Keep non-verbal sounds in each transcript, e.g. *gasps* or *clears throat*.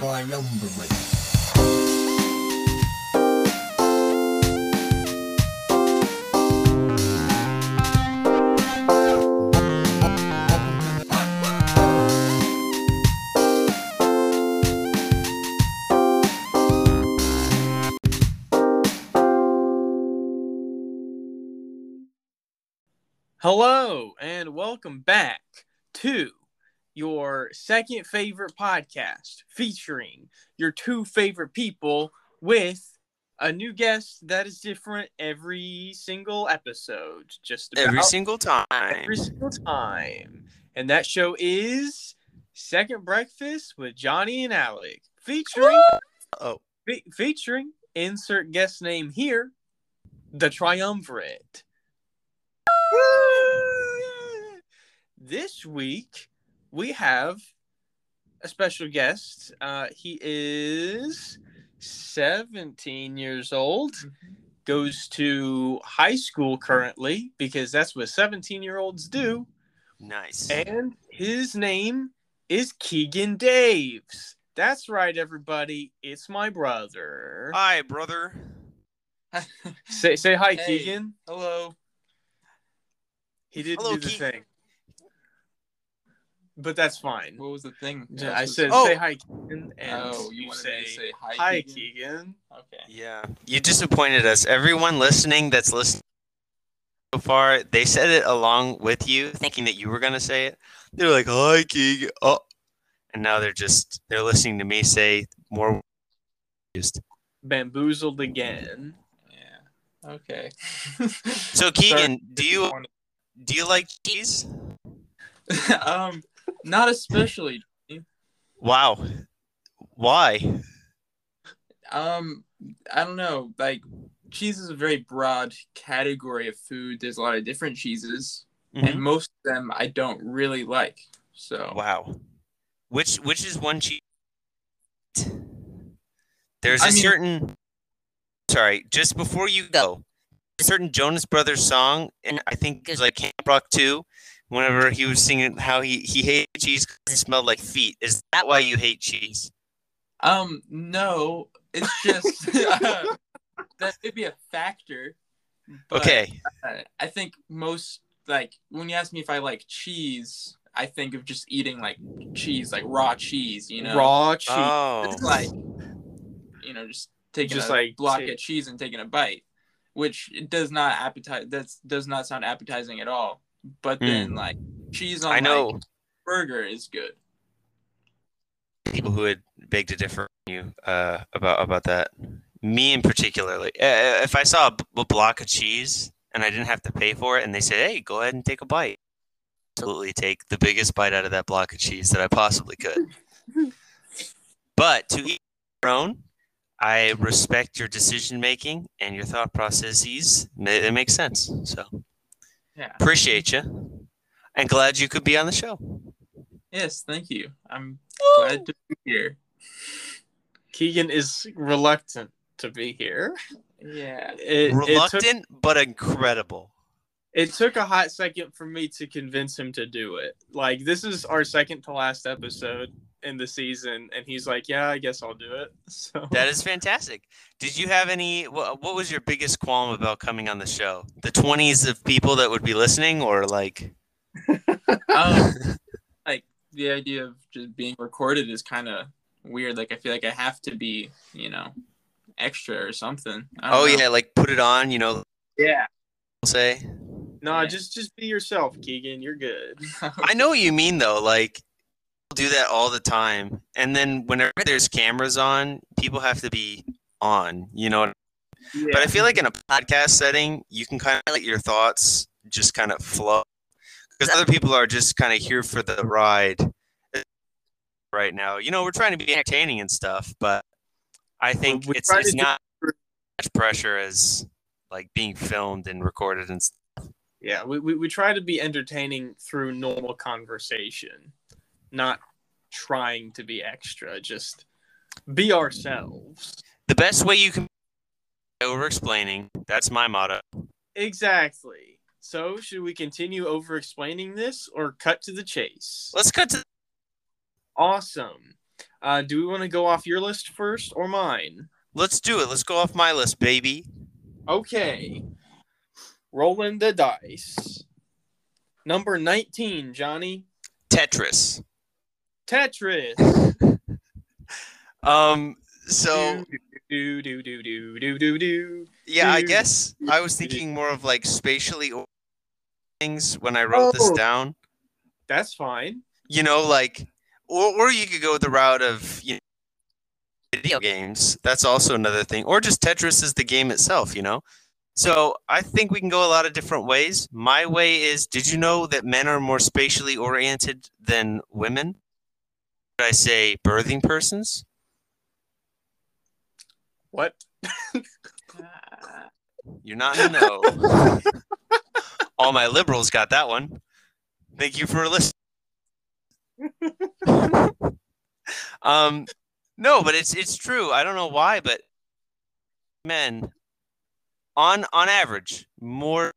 triumvirate. Hello and welcome back to your second favorite podcast featuring your two favorite people with a new guest that is different every single episode. Just about every single time. every single time. And that show is Second Breakfast with Johnny and Alec featuring Oh, fe- featuring insert guest name here, the Triumvirate. This week we have a special guest. Uh, he is 17 years old, goes to high school currently because that's what 17 year olds do. nice. And his name is Keegan Daves. That's right, everybody. It's my brother. Hi, brother. *laughs* Say say hi, Hey. Keegan. Hello. He didn't Hello, do the Keeg- thing, but that's fine. What was the thing? Yeah, I said Oh. say hi, Keegan, and Oh, you you say, to say hi, hi, Keegan? Keegan. Okay. Yeah, you disappointed us. Everyone listening that's listening so far, they said it along with you, thinking that you were gonna say it. They're like, "Hi, Keegan." Oh, and now they're just they're listening to me say more. Just Bamboozled again. Yeah. Okay. so, *laughs* Keegan, do you do you like cheese? *laughs* um, not especially. Wow. Why? Um, I don't know. Like, cheese is a very broad category of food. There's a lot of different cheeses, Mhm. and most of them I don't really like. So. Wow. Which which is one cheese? There's a I mean- certain sorry, just before you go, a certain Jonas Brothers song, and I think it's like Camp Rock 2, whenever he was singing how he, he hated cheese because it smelled like feet. Is that why you hate cheese? Um, no, it's just *laughs* *laughs* that may be a factor. but, okay. uh, I think most like when you ask me if I like cheese, I think of just eating like cheese, like raw cheese. You know, Raw cheese. Oh. It's like you know, just taking Just a like block ta- of cheese and taking a bite, which it does not appetize. That does not sound appetizing at all. But then like cheese on Hmm. I know like, burger is good. people who would beg to differ from you uh, about about that. Me in particularly, uh, if I saw a block of cheese and I didn't have to pay for it, and they said, "Hey, go ahead and take a bite," absolutely take the biggest bite out of that block of cheese that I possibly could. *laughs* but to each their own, I respect your decision making and your thought processes. It makes sense. So Yeah. appreciate you, and glad you could be on the show. Yes, thank you. I'm glad to be here. Keegan is reluctant to be here. Yeah. It, it took Reluctant but incredible. It took a hot second for me to convince him to do it. Like this is our second to last episode in the season, and he's like, "Yeah, I guess I'll do it." *laughs* So That is fantastic. Did you have any? What, what was your biggest qualm about coming on the show? The twenties of people that would be listening, or like, *laughs* Um, *laughs* like the idea of just being recorded is kind of weird. Like I feel like I have to be, you know, extra or something. Oh know. yeah, like put it on. You know, yeah. say. No, Yeah. just just be yourself, Keegan. You're good. *laughs* *laughs* I know what you mean though. Like, people do that all the time, and then whenever there's cameras on, people have to be on. You know, Yeah. but I feel like in a podcast setting, you can kind of let your thoughts just kind of flow because other people are just kind of here for the ride right now. You know, we're trying to be entertaining and stuff, but I think we it's, try it's to not as much pressure as like being filmed and recorded and stuff. Yeah, we, we, we try to be entertaining through normal conversation, not trying to be extra. Just be ourselves. The best way you can over explaining. That's my motto. Exactly. So, should we continue over explaining this or cut to the chase? Let's cut to Awesome. Uh, do we want to go off your list first or mine? Let's do it. Let's go off my list, baby. Okay. Rolling the dice. Number 19, Johnny. Tetris. Tetris. *laughs* Um. So do do do do do do do. yeah, I guess I was thinking more of like spatially things when I wrote this Oh. down. That's fine. You know, like, or or you could go the route of you know, video games. That's also another thing, or just Tetris is the game itself. You know. So I think we can go a lot of different ways. My way is: Did you know that men are more spatially oriented than women? Did I say birthing persons? What? *laughs* You're not in know. *laughs* All my liberals got that one. Thank you for listening. *laughs* um, no, but it's it's true. I don't know why, but men, on on average, more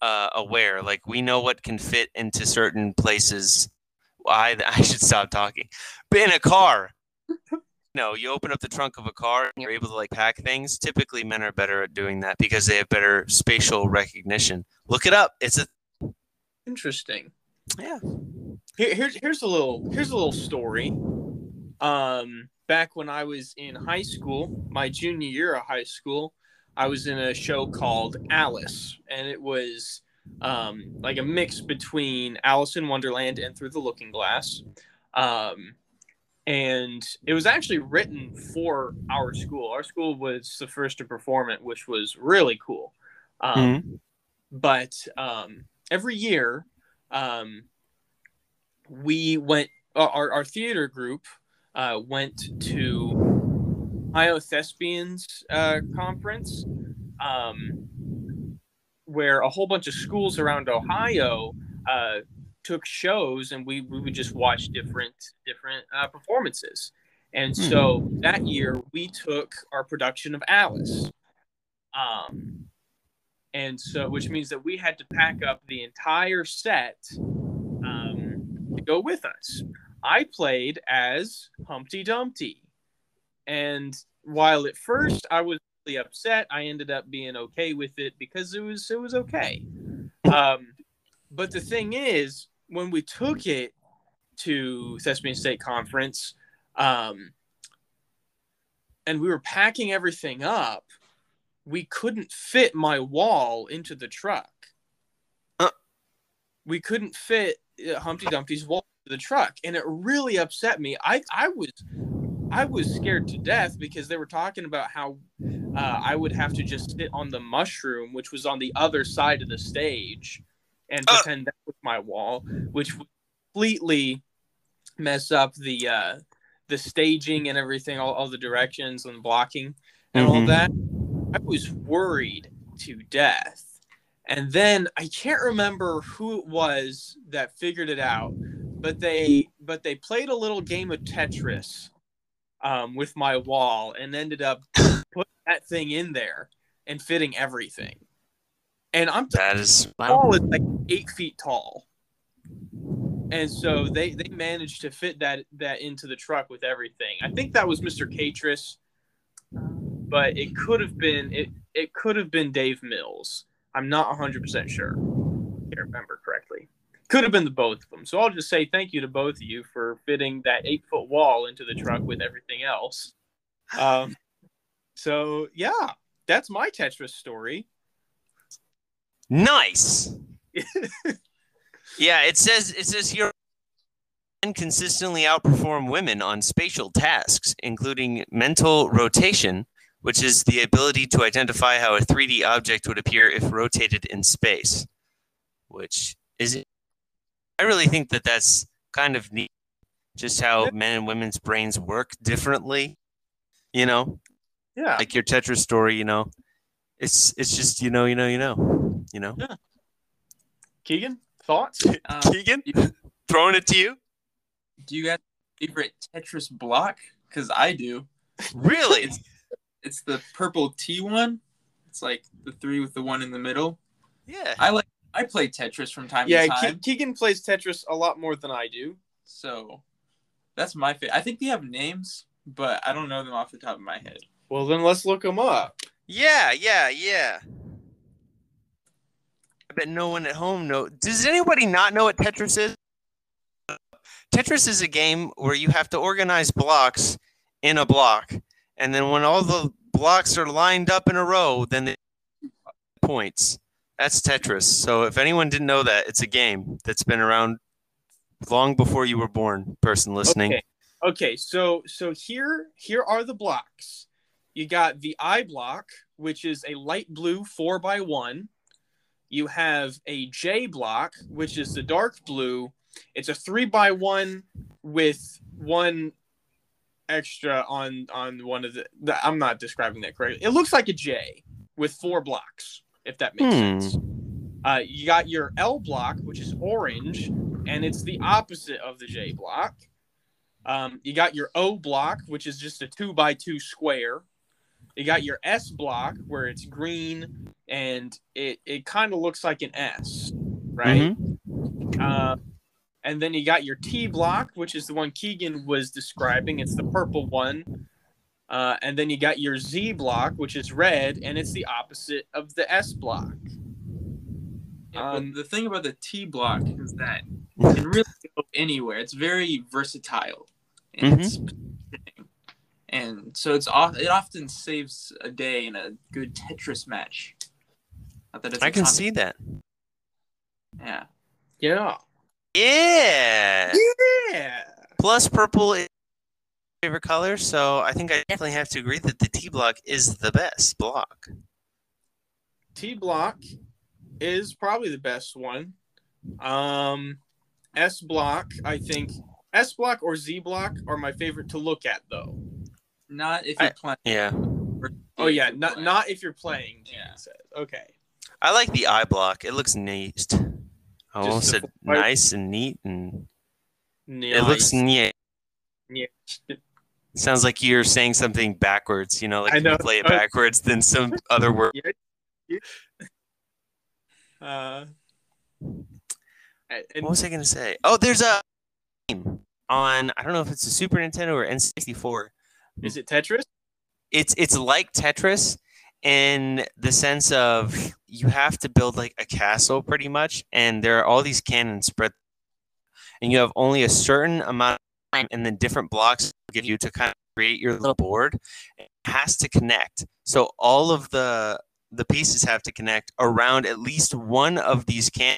uh, aware. Like we know what can fit into certain places. I *laughs* I should stop talking. But in a car, no, you open up the trunk of a car and you're able to like pack things. Typically, men are better at doing that because they have better spatial recognition. Look it up. It's a Interesting. yeah. Here, here's here's a little here's a little story. Um, back when I was in high school, my junior year of high school, I was in a show called Alice, and it was um, like a mix between Alice in Wonderland and Through the Looking Glass. Um, and it was actually written for our school. Our school was the first to perform it, which was really cool. Um, Mhm. but um, every year um, we went our, our theater group uh, went to ohio thespians uh, conference um, where a whole bunch of schools around ohio uh, took shows and we, we would just watch different different uh, performances and Hmm. so that year we took our production of alice um, and so which means that we had to pack up the entire set um, to go with us. I played as Humpty Dumpty, and while at first I was really upset, I ended up being okay with it because it was it was okay. Um, but the thing is, when we took it to Thespian State Conference, um, and we were packing everything up, we couldn't fit my wall into the truck. Uh. We couldn't fit uh, Humpty Dumpty's wall into the truck, and it really upset me. I I was I was scared to death because they were talking about how uh, I would have to just sit on the mushroom, which was on the other side of the stage, and Uh. pretend that was my wall, which would completely mess up the uh, the staging and everything, all, all the directions and blocking and all Mhm. that. I was worried to death. And then I can't remember who it was that figured it out, but they but they played a little game of Tetris um, with my wall and ended up putting that thing in there and fitting everything. And I'm That is wall is like eight feet tall. And so they they managed to fit that that into the truck with everything. I think that was Mr. Catris, but it could have been it it could have been Dave Mills. I'm not 100 percent sure. I Can't remember correctly. Could have been the both of them. So I'll just say thank you to both of you for fitting that eight foot wall into the truck with everything else. Um, so yeah, that's my Tetris story. nice. *laughs* yeah, it says it says here men consistently outperform women on spatial tasks, including mental rotation, which is the ability to identify how a 3D object would appear if rotated in space. Which I really think that that's kind of neat, just how men and women's brains work differently. You know, Yeah. like your Tetris story. You know, it's it's just you know you know you know you know. Yeah. Keegan, thoughts? Um, *laughs* Keegan, throwing it to you. do you guys have a favorite Tetris block? Because I do. Really? It's, it's the purple T one. It's like the three with the one in the middle. yeah. I like. I play Tetris from time Yeah, to Ke- Keegan plays Tetris a lot more than I do. So That's my favorite. I think they have names, but I don't know them off the top of my head. Well, then let's look them up. Yeah, yeah, yeah. I bet no one at home know. Does anybody not know what Tetris is? Tetris is a game where you have to organize blocks in a block, and then when all the blocks are lined up in a row, then the points. That's Tetris. So if anyone didn't know that, it's a game that's been around long before you were born. Person listening. Okay. Okay, so so here here are the blocks. You got the I block, which is a light blue four by one. You have a J block, which is the dark blue. It's a three by one with one extra on on one of the, the I'm not describing that correctly. It looks like a J with four blocks, if that makes Hmm. sense. Uh, you got your L block, which is orange, and it's the opposite of the J block. Um, you got your O block, which is just a two by two square. You got your S block, where it's green and it, it kind of looks like an S, right? Mhm. Uh, and then you got your T block, which is the one Keegan was describing. It's the purple one. Uh, and then you got your Z block, which is red, and it's the opposite of the S block. Yeah, Um, the thing about the T block is that *laughs* it can really go anywhere. It's very versatile. in its Mm-hmm. positioning. And so it's it often saves a day in a good Tetris match. Not that it's I a can see that. Yeah. Yeah. Yeah. Yeah. Plus, purple is my favorite color, so I think I definitely have to agree that the T block is the best block. T block is probably the best one. Um, S block, I think S block or Z block are my favorite to look at, though. Not if you're I- playing. Yeah. Oh yeah, not not if you're playing. Yeah. said. Okay. I like the I block. It looks neat. I almost the said nice and neat, and Nice. it looks neat. Yeah. *laughs* Sounds like you're saying something backwards. You know, like I if you play it backwards than some *laughs* other word. *laughs* Uh, What was I gonna say? Oh, there's a game on. I don't know if it's a Super Nintendo or N64. is it Tetris? It's it's like Tetris in the sense of you have to build like a castle pretty much, and there are all these cannons spread, and you have only a certain amount of time, and then different blocks give you to kind of create your little board. It has to connect, so all of the the pieces have to connect around at least one of these can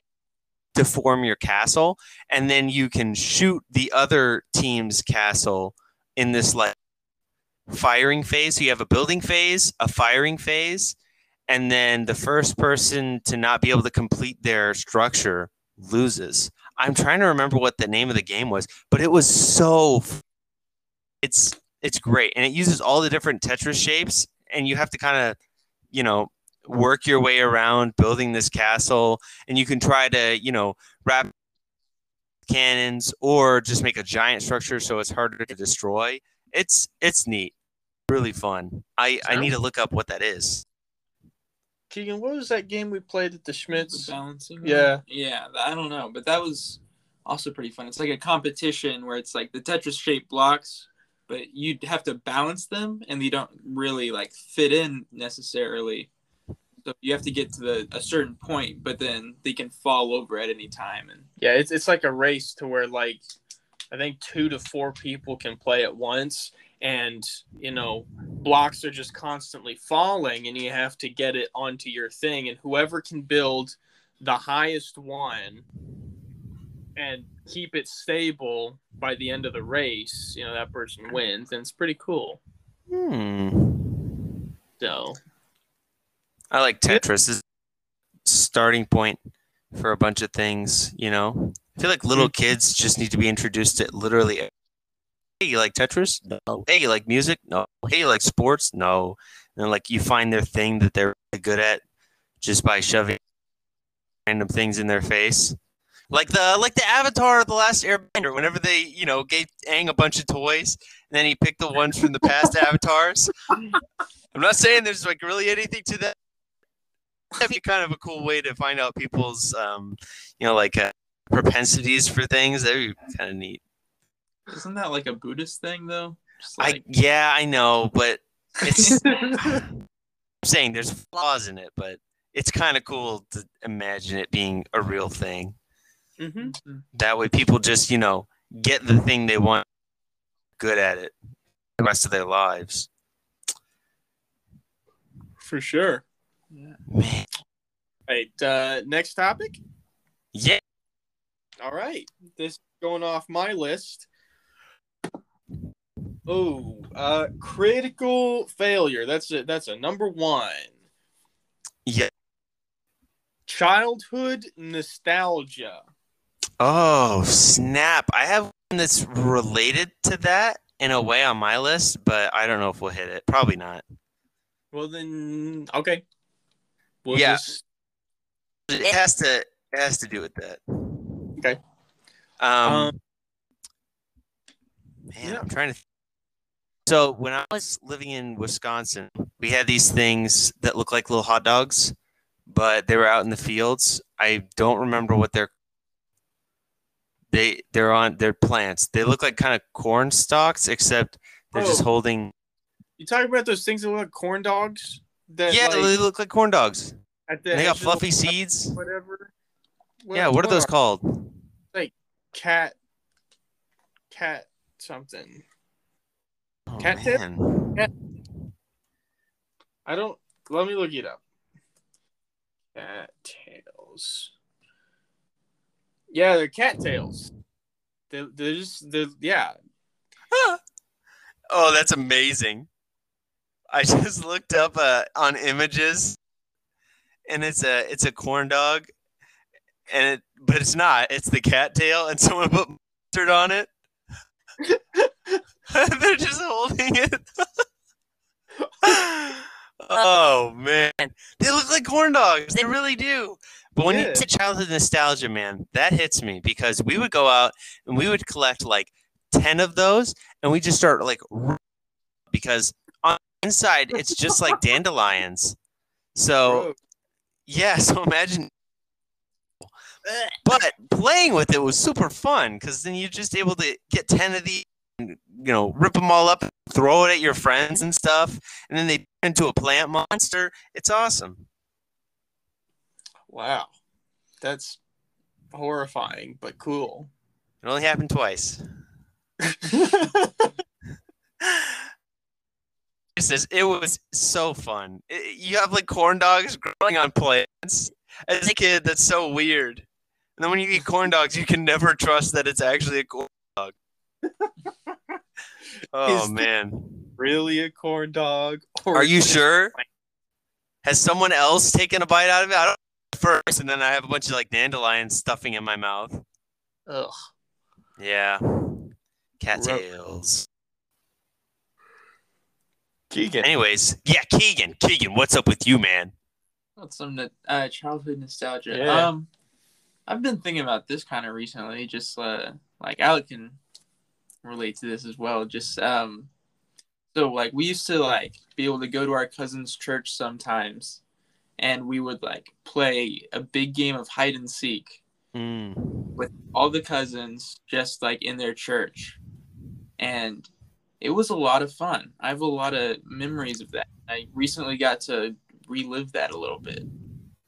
to form your castle, and then you can shoot the other team's castle in this like firing phase. So you have a building phase, a firing phase, and then the first person to not be able to complete their structure loses. I'm trying to remember what the name of the game was, but it was so it's it's great and it uses all the different Tetris shapes and you have to kind of, you know, work your way around building this castle and you can try to, you know, wrap cannons or just make a giant structure so it's harder to destroy. It's it's neat. Really fun. I I need to look up what that is. Keegan, what was that game we played at the The Schmitz? balancing. one? Yeah. Yeah. I don't know, but that was also pretty fun. It's like a competition where it's like the Tetris shaped blocks, but you have to balance them, and they don't really like fit in necessarily. So you have to get to the a certain point, but then they can fall over at any time. And Yeah, it's it's like a race to where like I think two to four people can play at once, and you know blocks are just constantly falling, and you have to get it onto your thing, and whoever can build the highest one and keep it stable by the end of the race, you know that person wins, and it's pretty cool. Hmm. So I like Tetris as starting point for a bunch of things, you know. I feel like little kids just need to be introduced to literally Hey, you like Tetris? No. Hey, you like music? No. Hey, you like sports? No. And like you find their thing that they're really good at just by shoving random things in their face. Like the like the Avatar of the Last Airbender, whenever they, you know, gave Aang a bunch of toys, and then he picked the ones from the past *laughs* avatars. I'm not saying there's like really anything to that. That'd be kind of a cool way to find out people's, um, you know, like uh, propensities for things. That'd be kind of neat. Isn't that like a Buddhist thing though? Just I yeah, I know, but it's *laughs* I'm saying there's flaws in it, but it's kind of cool to imagine it being a real thing. Hmm That way, people just you know get the thing they want, good at it, the rest of their lives. For sure. Man, Right. Uh, next topic. yeah, All right. This going off my list. Oh, uh, critical failure. That's a that's a number one. yeah. Childhood nostalgia. Oh snap! I have one that's related to that in a way on my list, but I don't know if we'll hit it. Probably not. Well then, okay. We'll Yeah. just- It has to. It has to do with that. Okay. Um. Um, man, yeah. I'm trying to. So when I was living in Wisconsin, we had these things that look like little hot dogs, but they were out in the fields. I don't remember what they're. They they're on they're plants. They look like kind of corn stalks, except they're just Oh. holding. you talking about those things that look like corn dogs? That Yeah, like, they look like corn dogs. at the they got fluffy seeds. Whatever. Yeah, what are those called? Like cat. Cat something. Oh, Cattail? man. Cat- I don't. Let me look it up. Cat tails. Yeah, they're cattails. They, they're just. They're, yeah. *laughs* oh, that's amazing. I *laughs* just looked up uh, on images, and it's a it's a corn dog, and it but it's not. It's the cattail, and *laughs* someone put mustard on it. They're just holding it. Oh man, they look like corn dogs. They really do. But when Yeah. you say childhood nostalgia, man, that hits me because we would go out and we would collect like ten of those, and we just start like because on the inside it's just like *laughs* dandelions. So yeah, *laughs* so imagine. But playing with it was super fun because then you're just able to get ten of these, you know, rip them all up, throw it at your friends and stuff, and then they turn into a plant monster. It's awesome. Wow. That's horrifying, but cool. It only happened twice. *laughs* It says it was so fun. It- you have like corn dogs growing on plants. As a kid, that's so weird. And then when you eat corn dogs, you can never trust that it's actually a corn. *laughs* oh Is- man, really a corn dog? Or are you sure? Has someone else taken a bite out of it? I don't first, and then I have a bunch of like dandelion stuffing in my mouth. Ugh. Yeah, cattails. Keegan. Anyways, yeah, Keegan, Keegan, what's up with you, man? That's some uh, childhood nostalgia. Yeah. Um, I've been thinking about this kind of recently. Just uh, like Alec can relate to this as well. Just um, so like we used to like be able to go to our cousin's church sometimes, and we would like play a big game of hide and seek Mm. with all the cousins just like in their church and it was a lot of fun i have a lot of memories of that i recently got to relive that a little bit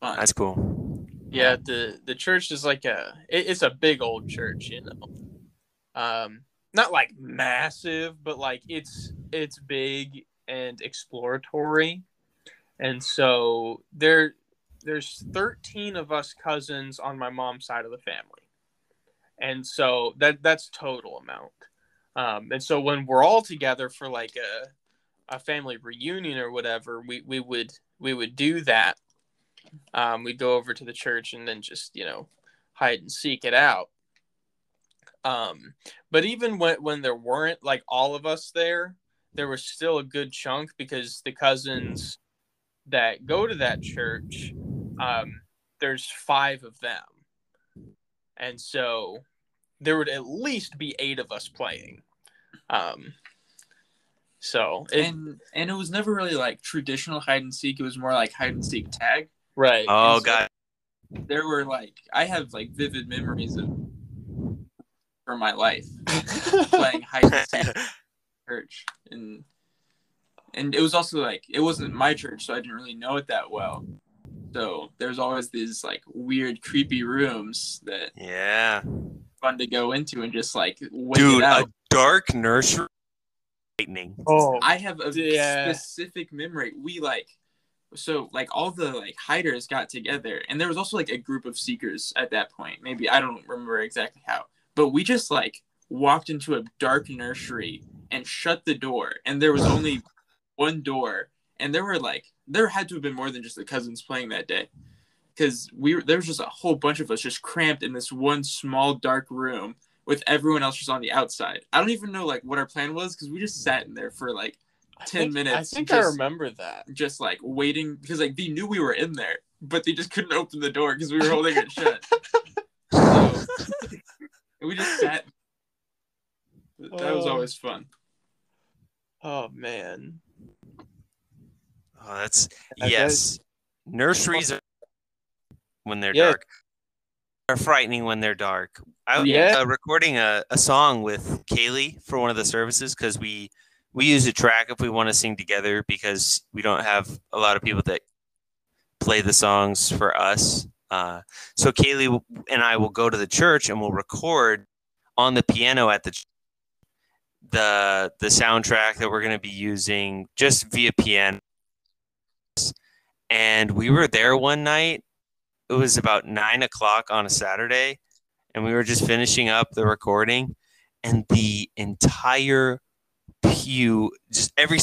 fun That's cool. Yeah, the the church is like a it, it's a big old church, you know. Um, not like massive, but like it's it's big and exploratory, and so there there's 13 of us cousins on my mom's side of the family, and so that that's total amount. Um, and so when we're all together for like a a family reunion or whatever, we we would we would do that. Um, we'd go over to the church and then just you know hide and seek it out um, but even when, when there weren't like all of us there there was still a good chunk because the cousins that go to that church um, there's five of them. And so there would at least be eight of us playing. Um, so it, and and it was never really like traditional hide and seek. It was more like hide and seek tag. Right. Oh so god, there were like i have like vivid memories of for my life *laughs* playing hide and seek church, and and it was also like it wasn't my church, so I didn't really know it that well. So there's always these like weird, creepy rooms that yeah, fun to go into and just like wait dude, it out. a dark nursery. Lightning. oh, I have a Yeah. specific memory. We like so like all the like hiders got together and there was also like a group of seekers at that point. Maybe I don't remember exactly how. But we just like walked into a dark nursery and shut the door and there was only one door and there were like there had to have been more than just the cousins playing that day because we were there was just a whole bunch of us just cramped in this one small dark room with everyone else just on the outside. I don't even know like what our plan was because we just sat in there for like I 10 think- I minutes think I remember that. just like waiting because like they knew we were in there, but they just couldn't open the door because we were holding it shut. *laughs* So we just sat. That was Oh. always fun. Oh man. Oh, that's That- yes. Nurseries are when they're Yeah. dark are frightening when they're dark. I was Yeah. uh, recording a, a song with Kaylee for one of the services because we we use a track if we want to sing together because we don't have a lot of people that play the songs for us. Uh, so Kaylee and I will go to the church and we'll record on the piano at the the the soundtrack that we're going to be using just via piano. And we were there one night. It was about nine o'clock on a Saturday, and we were just finishing up the recording, and the entire pew, just every,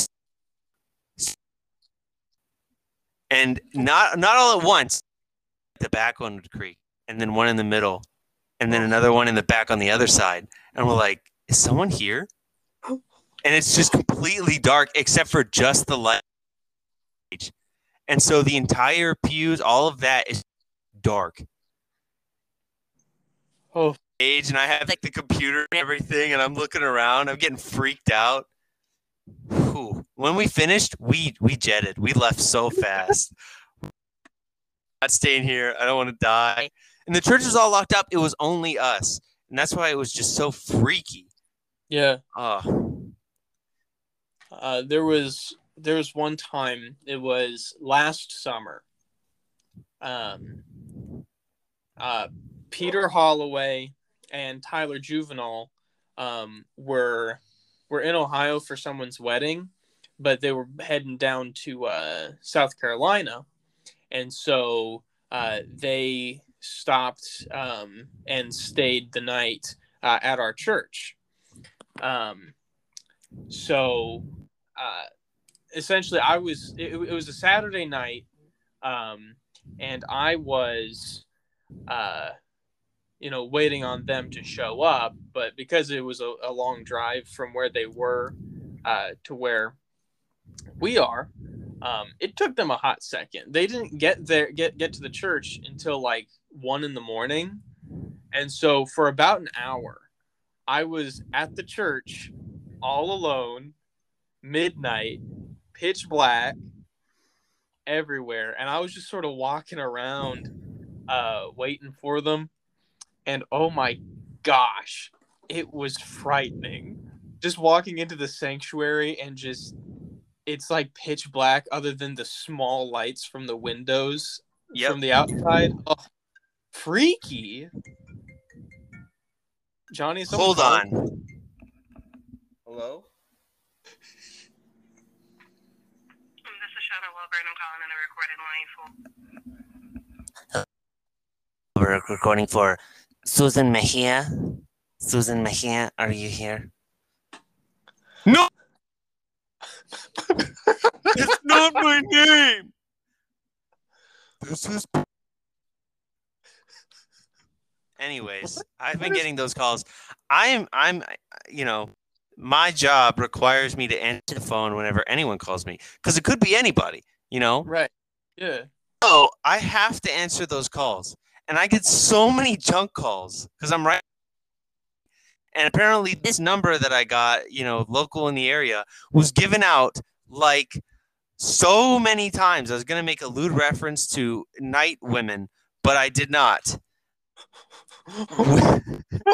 and not not all at once. The back one would creak, and then one in the middle, and then oh. another one in the back on the other side, and we're like, "Is someone here?" *gasps* And it's just completely dark except for just the light. And so the entire pews, all of that is dark. Oh. Age and I have like the computer and everything, and I'm looking around. I'm getting freaked out. Whew. When we finished, we we jetted. We left so *laughs* fast. Not staying here. I don't want to die. And the church was all locked up. It was only us, and that's why it was just so freaky. Yeah. Oh, Uh, there was there was one time it was last summer. Um, uh, Peter Holloway and Tyler Juvenile um, were were in Ohio for someone's wedding, but they were heading down to uh, South Carolina, and so uh, they stopped um, and stayed the night uh, at our church. Um, so uh, essentially i was it, it was a saturday night um, and i was uh, you know waiting on them to show up but because it was a, a long drive from where they were uh, to where we are um, it took them a hot second. They didn't get there get get to the church until like one in the morning. And so for about an hour i was at the church all alone midnight, pitch black, everywhere, and I was just sort of walking around, uh, waiting for them, and oh my gosh, it was frightening. Just walking into the sanctuary and just, it's like pitch black, other than the small lights from the windows Yep. from the outside. Oh, freaky. Johnny, hold calling? on. Hello. Um, this is Shadow Wilbur, and I'm calling on a recorded line for. We're recording for Susan Mejia. Susan Mejia, are you here? That's not my name. This is. Anyways, I've been getting those calls. I'm, I'm, you know, my job requires me to answer the phone whenever anyone calls me because it could be anybody, you know. Right. Yeah. So I have to answer those calls, and I get so many junk calls because I'm right. And apparently, this number that I got, you know, local in the area, was given out like so many times. I was going to make a lewd reference to night women, but I did not *laughs*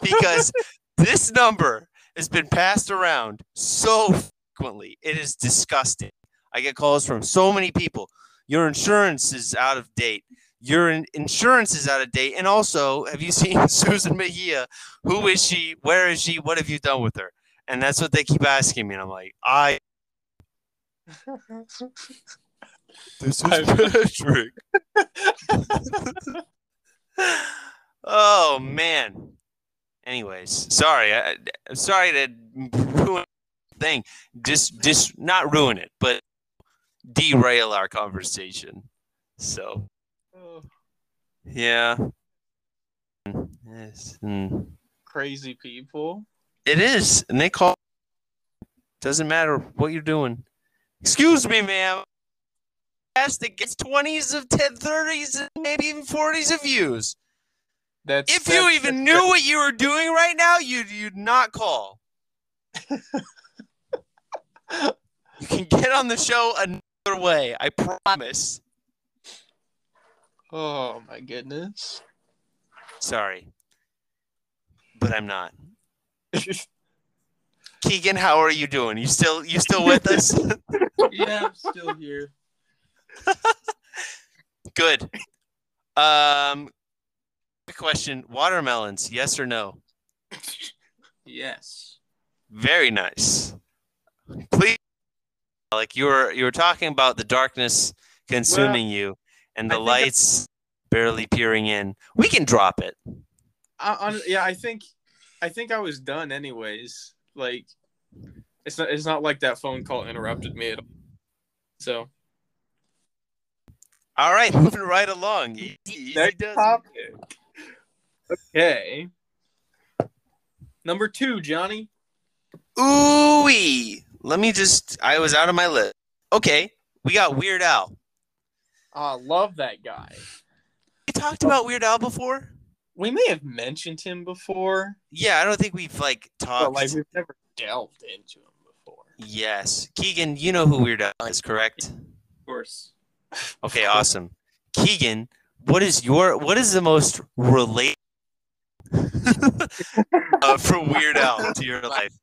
because this number has been passed around so frequently. It is disgusting. I get calls from so many people. Your insurance is out of date. Your in- insurance is out of date. And also, have you *laughs* seen Susan Mejia? Who is she? Where is she? What have you done with her? And that's what they keep asking me. And I'm like, I. This is Patrick. oh man. Anyways, sorry. I, I'm sorry to ruin the thing. Just, just not ruin it, but derail our conversation. So, Oh, yeah. Yes. mm. crazy people. It is, and they call. Doesn't matter what you're doing. Excuse me, ma'am. Yes, that gets twenties of 10, 30s, and maybe even forties of views. That's If that's- you even knew what you were doing right now, you'd you'd not call. *laughs* you can get on the show another way. I promise. Oh my goodness. Sorry, but I'm not. *laughs* Keegan, how are you doing? You still you still with us? *laughs* *laughs* yeah, I'm still here. Good. Um, quick question: Watermelons, yes or no? Yes. Very nice. Please, like you were you were talking about the darkness consuming you and the I- lights barely peering in. We can drop it. I, hon- yeah, I think, I think I was done anyways. Like, it's not, it's not like that phone call interrupted me at all. So All right, moving right along. Easy, easy next does topic. Okay. Number two, Johnny. Ooh wee. Let me just. I was out of my list. Okay, we got Weird Al. Ah, I love that guy. We talked about Weird Al before. We may have mentioned him before, Yeah, I don't think we've like but talked. like we've never delved into him before. Yes, Keegan, you know who Weird Al is, correct? Of course. *laughs* Okay, awesome. Keegan, what is your what is the most relate *laughs* uh, from Weird Al to your *laughs* life?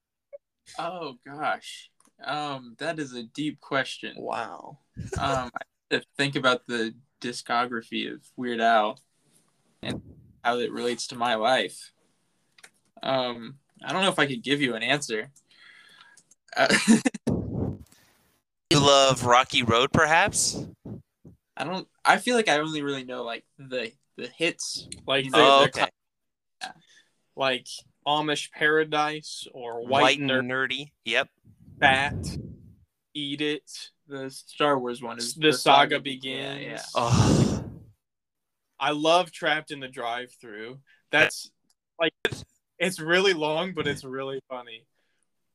Oh gosh. Um, that is a deep question. Wow. Um, I have to think about the discography of Weird Al and how it relates to my life. Um, I don't know if I could give you an answer. Uh, *laughs* You love Rocky Road, perhaps? I don't. I feel like I only really know like the the hits. Like the, Oh, the okay. co- like Amish Paradise or White, White, and Nerd nerdy. Yep. Bat, Eat It, The Star Wars one is The Saga Yeah, Begins. yeah. Oh, I love Trapped in the Drive-Thru. That's like it's it's really long, but it's really funny.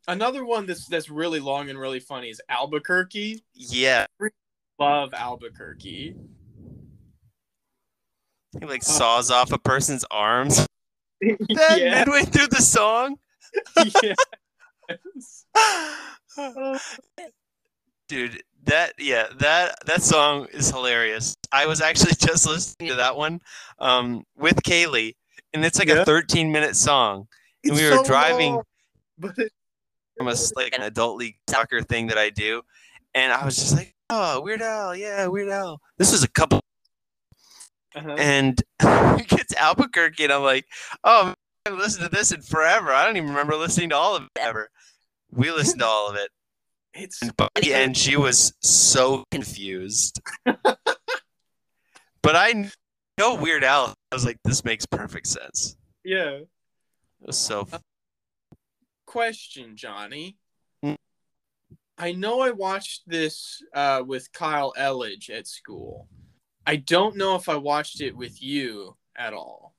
Another one that's that's really long and really funny is Albuquerque. yeah. Love Albuquerque. He like saws off a person's arms. *laughs* *laughs* Then yeah. midway through the song. *laughs* yes. Oh. Dude, that yeah, that that song is hilarious. I was actually *laughs* just listening to that one um with Kaylee, and it's like Yeah. a 13 minute song. And we were so driving long, but it, from a *laughs* like an adult league soccer thing that I do, and I was just like, "Oh, Weird Al, yeah, Weird Al." This was a couple, uh-huh. and *laughs* it gets Albuquerque, and I'm like, "Oh, man, I haven't listened to this in forever. I don't even remember listening to all of it ever." We listened to all of it, it's and by the end, she was so confused. *laughs* but I know Weird Al. I was like, "This makes perfect sense." yeah. It was so. f- Question, Johnny. Hmm. I know I watched this uh, with Kyle Elledge at school. I don't know if I watched it with you at all,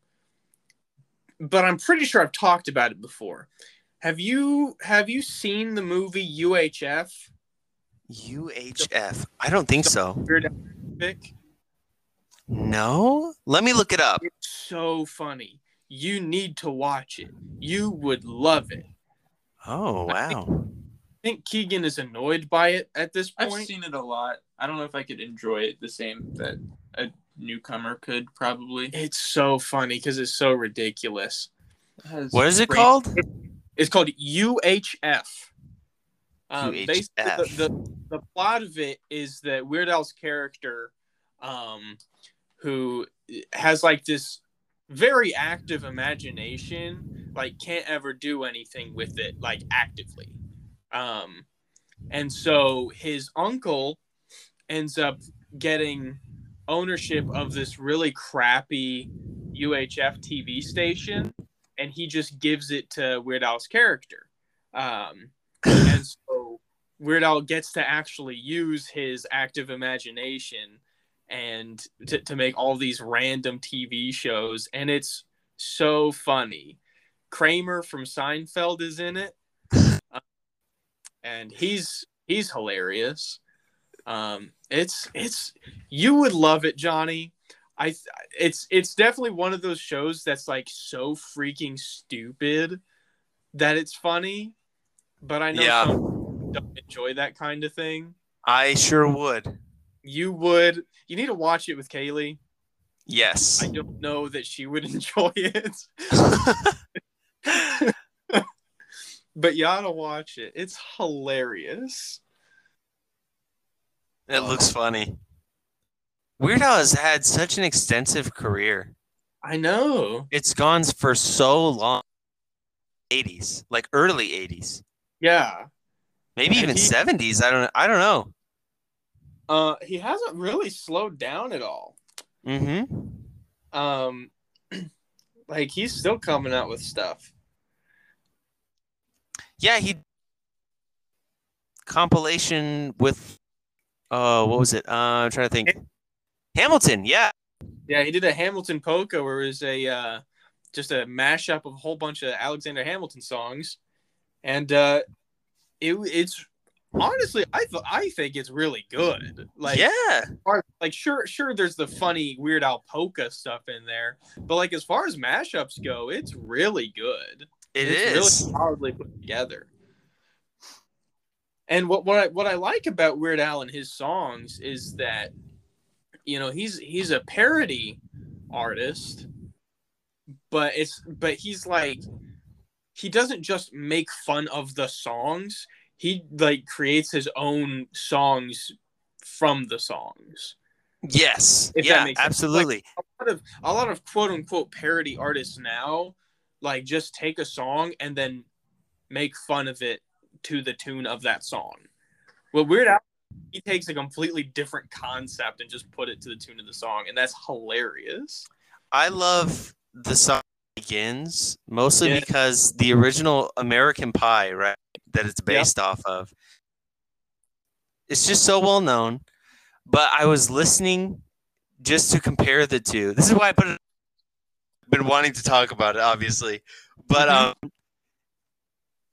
but I'm pretty sure I've talked about it before. Have you have you seen the movie UHF? UHF. I don't think so. No. Let me look it up. It's so funny. You need to watch it. You would love it. Oh wow. I think Keegan is annoyed by it at this point. I've seen it a lot. I don't know if I could enjoy it the same that a newcomer could probably. It's so funny because it's so ridiculous. It What is it called? It's called UHF. Um, UHF. basically, the, the the plot of it is that Weird Al's character, um, who has like this very active imagination, like can't ever do anything with it like actively. Um, and so his uncle ends up getting ownership of this really crappy UHF TV station, and he just gives it to Weird Al's character. Um, *laughs* and so Weird Al gets to actually use his active imagination and to, to make all these random TV shows, and it's so funny. Kramer from Seinfeld is in it, uh, and he's he's hilarious. Um, it's it's you would love it, Johnny. I it's it's definitely one of those shows that's like so freaking stupid that it's funny, but I know Yeah. some don't enjoy that kind of thing. I sure would. You would. You need to watch it with Kaylee. Yes. I don't know that she would *laughs* enjoy it, *laughs* but you ought to watch it. It's hilarious. It looks funny. Weird Al has had such an extensive career. I know. It's gone for so long. 80s, like early 80s, Yeah. maybe even he- 70s. I don't. I don't know. Uh, he hasn't really slowed down at all. Mm-hmm. Um, *clears throat* like he's still coming out with stuff. Yeah, he compilation with. Oh, what was it? Uh, I'm trying to think. Hamilton. Yeah. Yeah, he did a Hamilton polka where it was a uh, just a mashup of a whole bunch of Alexander Hamilton songs, and uh, it it's honestly I th- I think it's really good. Like yeah. far- like sure sure there's the funny Weird Al polka stuff in there, but like as far as mashups go, it's really good. It it's is. really solidly put together. And what what I, what I like about Weird Al and his songs is that you know he's he's a parody artist, but it's but he's like he doesn't just make fun of the songs. He like creates his own songs from the songs. Yes. If that yeah. Absolutely. A lot of a lot of quote unquote parody artists now like just take a song and then make fun of it to the tune of that song. Well, Weird Al he takes a completely different concept and just put it to the tune of the song, and that's hilarious. I love the Saga Begins mostly Yeah. because the original American Pie, right, that it's based off of. It's just so well known. But I was listening just to compare the two. This is why I put it. Been wanting to talk about it, obviously, but Mhm. um,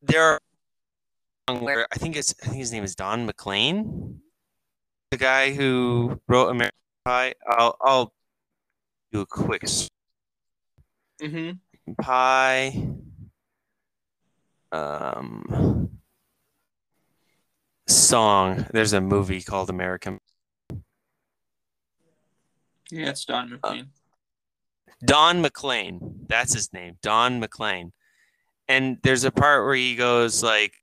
there are where I think it's I think his name is Don McLean, the guy who wrote American Pie. I'll I'll do a quick Mm-hmm. Pie. Um, song. There's a movie called American. Yeah, it's Don McLean. Don McLean. That's his name. Don McLean. And there's a part where he goes like.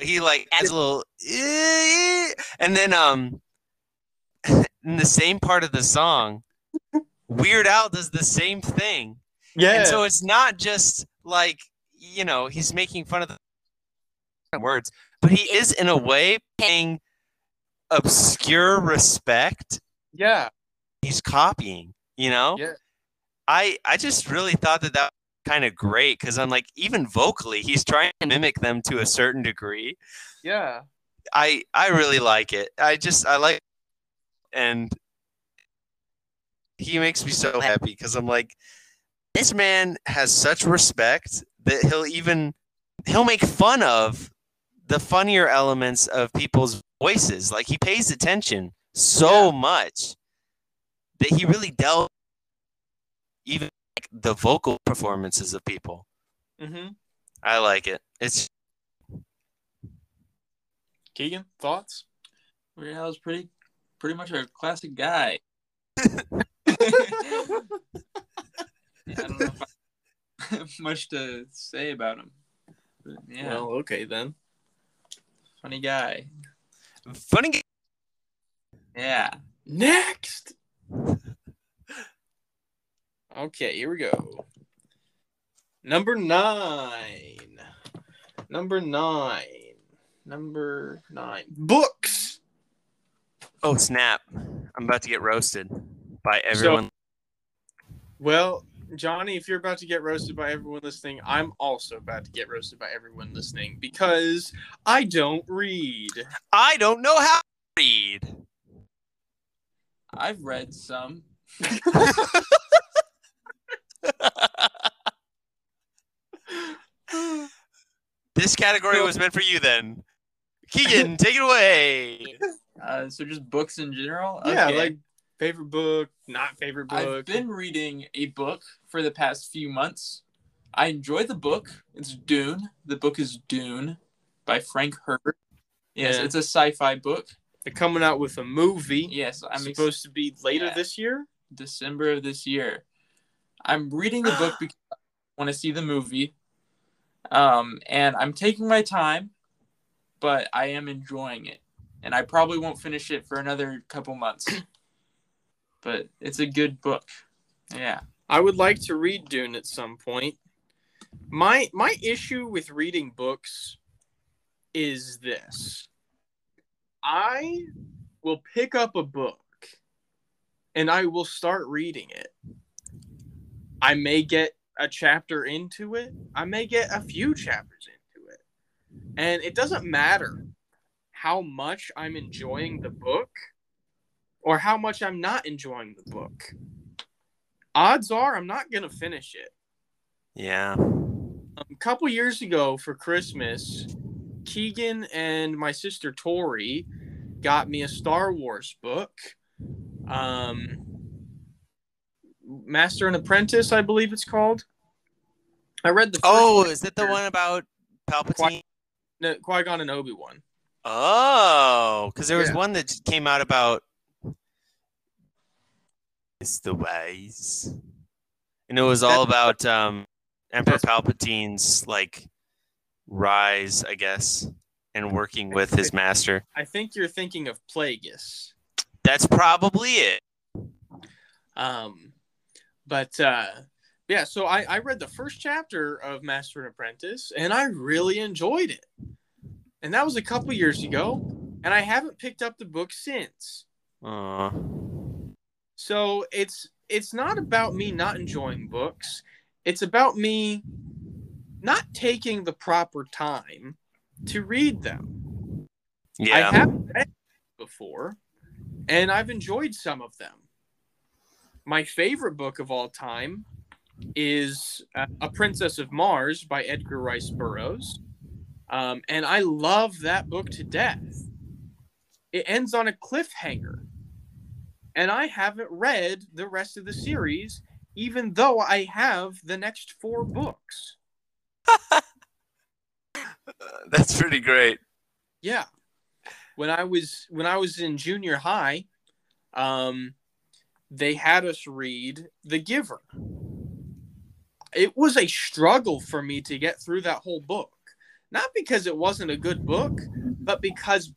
He like adds a little, *laughs* and then um, *laughs* in the same part of the song, Weird Al does the same thing. Yeah. And so it's not just like, you know, he's making fun of the words, but he is in a way paying obscure respect. yeah. He's copying, you know? Yeah. I I just really thought that that was kind of great because I'm like, even vocally, he's trying to mimic them to a certain degree. Yeah. I I really like it. I just I like and he makes me so happy because I'm like this man has such respect that he'll even he'll make fun of the funnier elements of people's voices. Like he pays attention so much that he really delves even like the vocal performances of people. Mm-hmm. I like it. It's Keegan, thoughts? Weird Al's pretty, pretty much a classic guy. *laughs* I don't know if I have *laughs* much to say about him. But yeah, Well, okay then. funny guy. Funny. g- Yeah. Next. Okay, here we go. Number nine. Number nine. Number nine. Books. Oh snap! I'm about to get roasted by everyone. Well, Johnny, if you're about to get roasted by everyone listening, I'm also about to get roasted by everyone listening because I don't read. I don't know how to read. I've read some. *laughs* *laughs* this category was meant for you then. Keegan, *laughs* take it away. Uh, so just books in general. Yeah, Okay. like favorite book, not favorite book. I've been reading a book for the past few months. I enjoy the book. It's Dune. The book is Dune by Frank Herbert. Yes, Yeah. it's a sci-fi book. They're coming out with a movie. Yes, I'm ex- supposed to be later Yeah. this year. December of this year. I'm reading the book *sighs* because I want to see the movie. Um, and I'm taking my time, but I am enjoying it. And I probably won't finish it for another couple months. *clears throat* But it's a good book. Yeah. I would like to read Dune at some point. My my issue with reading books is this. I will pick up a book and I will start reading it. I may get a chapter into it. I may get a few chapters into it. And it doesn't matter how much I'm enjoying the book or how much I'm not enjoying the book odds are I'm not gonna finish it. Yeah. Um, a couple years ago for Christmas, Keegan and my sister Tori got me a Star Wars book. Um, Master and Apprentice, I believe it's called. I read the Oh, is it the one about Palpatine? Qui- no, Qui-Gon and Obi-Wan. Oh, because there was Yeah. one that came out about it's the ways, and it was all about um, Emperor Palpatine's like rise, I guess, and working with his master. I think you're thinking of Plagueis. That's probably it. Um, but uh, yeah, so I, I read the first chapter of Master and Apprentice, and I really enjoyed it. And that was a couple years ago, and I haven't picked up the book since. Aw. So it's it's not about me not enjoying books. It's about me not taking the proper time to read them. Yeah. I have read before, and I've enjoyed some of them. My favorite book of all time is uh, A Princess of Mars by Edgar Rice Burroughs. Um, and I love that book to death. It ends on a cliffhanger. And I haven't read the rest of the series, even though I have the next four books. *laughs* That's pretty great. Yeah. When I was when I was in junior high, um, they had us read The Giver. It was a struggle for me to get through that whole book. Not because it wasn't a good book, but because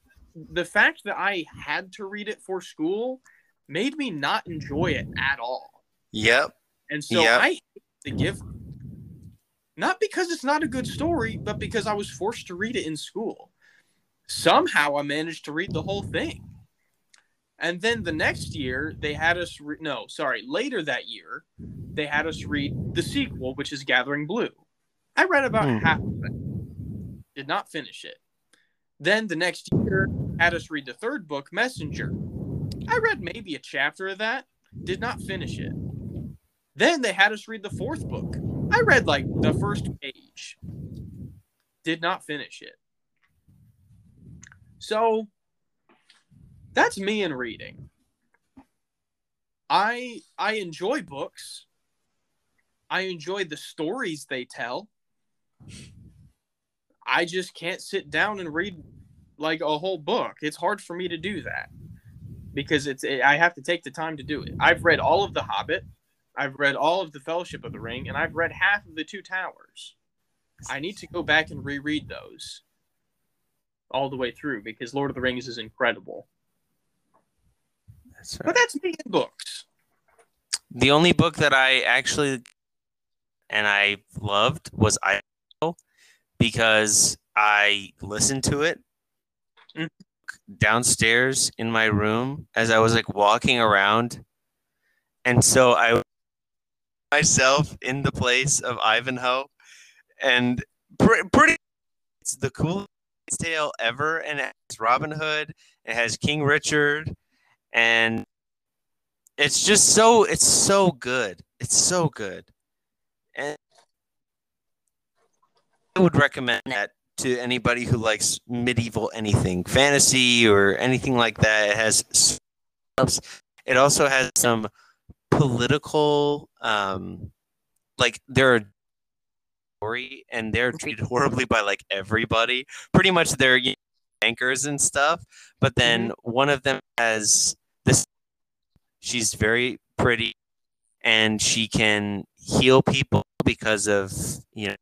the fact that I had to read it for school made me not enjoy it at all. Yep. And so Yep. I hate The Giver. Not because it's not a good story, but because I was forced to read it in school. Somehow I managed to read the whole thing. And then the next year, they had us re- no, sorry, later that year, they had us read the sequel, which is Gathering Blue. I read about Hmm. half of it. Did not finish it. Then the next year had us read the third book, Messenger. I read maybe a chapter of that, did not finish it. Then they had us read the fourth book. I read like the first page. Did not finish it. So that's me in reading. I I enjoy books. I enjoy the stories they tell. I just can't sit down and read like a whole book. It's hard for me to do that because it's I have to take the time to do it. I've read all of The Hobbit. I've read all of the Fellowship of the Ring, and I've read half of the Two Towers. I need to go back and reread those all the way through because Lord of the Rings is incredible. That's But that's me in books. The only book that I actually and I loved was Ivanhoe because I listened to it Mm. downstairs in my room as I was like walking around, and so I myself in the place of Ivanhoe, and pre- pretty it's the coolest tale ever, and it has Robin Hood, it has King Richard, and it's just so it's so good. It's so good. And I would recommend that to anybody who likes medieval anything, fantasy or anything like that. It has it also has some political um like there are story and they're treated horribly by like everybody. Pretty much they're you know, bankers and stuff, but then one of them has this she's very pretty and she can heal people because of you know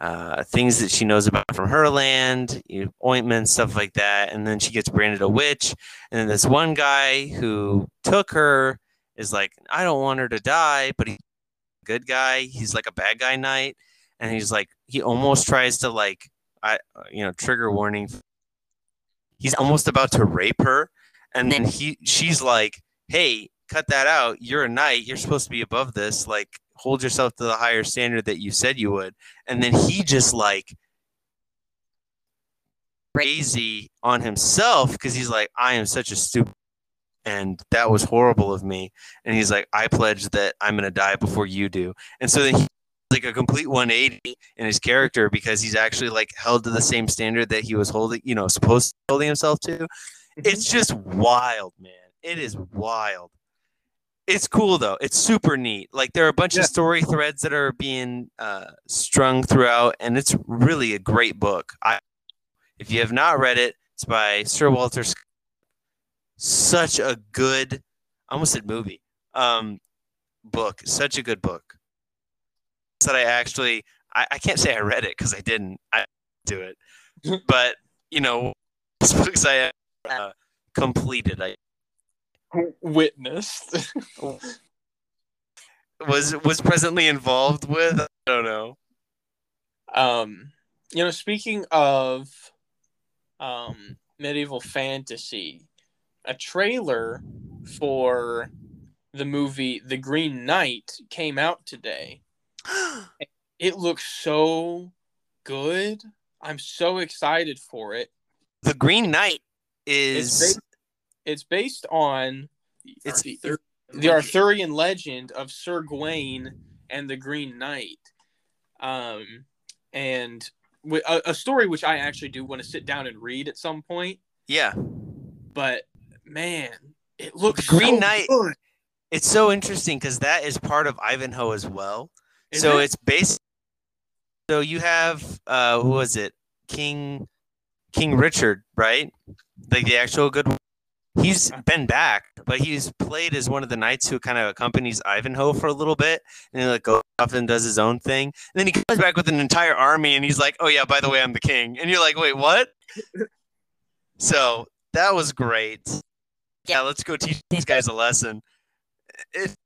uh, things that she knows about from her land, you know, ointments, stuff like that. And then she gets branded a witch. And then this one guy who took her is like, I don't want her to die, but he's a good guy. He's like a bad guy knight, and he's like, he almost tries to like, I you know, trigger warning. He's almost about to rape her, and then he she's like, hey, cut that out. You're a knight. You're supposed to be above this. Like, hold yourself to the higher standard that you said you would. And then he just like crazy on himself because he's like, I am such a stupid. And that was horrible of me. And he's like, I pledge that I'm going to die before you do. And so then he like a complete 180 in his character because he's actually like held to the same standard that he was holding, you know, supposed to be holding himself to. It's just wild, man. It is wild. It's cool though. It's super neat. Like there are a bunch Yeah. of story threads that are being uh, strung throughout, and it's really a great book. I, if you have not read it, it's by Sir Walter. Scott. Such a good, I almost said movie, um, book. Such a good book. That I actually, I, I can't say I read it because I didn't. I do it, but you know, *laughs* books I uh, completed. I Witnessed. was was presently involved with. I don't know. um, you know, speaking of um, medieval fantasy, a trailer for the movie The Green Knight came out today. It looks so good. I'm so excited for it. the Green Knight It's is based, it's based on It's- the, the Arthurian legend of Sir Gawain and the Green Knight, um, and a story which I actually do want to sit down and read at some point. yeah. But man, it looks Green so Knight- good. It's so interesting because that is part of Ivanhoe as well. Is so it? it's based. So you have uh, who was it? King King Richard, right? Like the actual good. one. He's been back, but he's played as one of the knights who kind of accompanies Ivanhoe for a little bit, and he like goes off and does his own thing. And then he comes back with an entire army, and he's like, "Oh yeah, by the way, I'm the king." And you're like, "Wait, what?" *laughs* so that was great. Yeah, let's go teach these guys a lesson. It's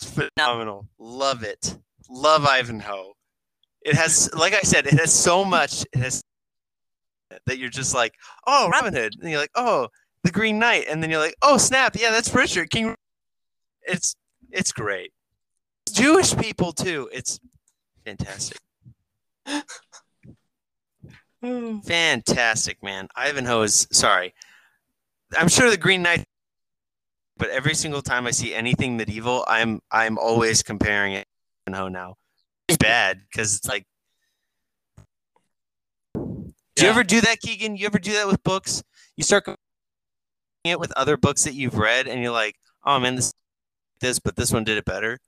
phenomenal. Love it. Love Ivanhoe. It has, like I said, it has so much. It has that you're just like, oh, Robin Hood, and you're like, oh, the Green Knight, and then you're like, oh, snap, yeah, that's Richard King. It's it's great. Jewish people too. It's fantastic. *laughs* Fantastic, man. Ivanhoe is sorry. I'm sure the Green Knight but every single time I see anything medieval, I'm I'm always comparing it Ivanhoe now. It's bad because it's like. Do you ever do that, Keegan? You ever do that with books? You start comparing it with other books that you've read, and you're like, "Oh man, this, this, but this one did it better."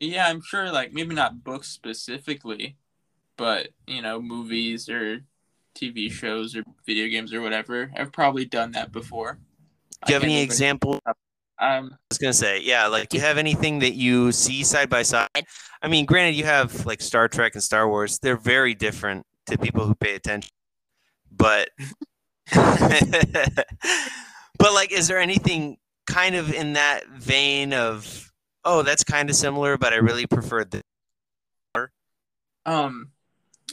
Yeah, I'm sure. Like maybe not books specifically, but you know, movies or TV shows or video games or whatever. I've probably done that before. Do you I have any think example Um, I was gonna say, yeah, like do you have anything that you see side by side? I mean, granted, you have like Star Trek and Star Wars; they're very different to people who pay attention. But, *laughs* but like, is there anything kind of in that vein of, oh, that's kind of similar, but I really prefer this? um,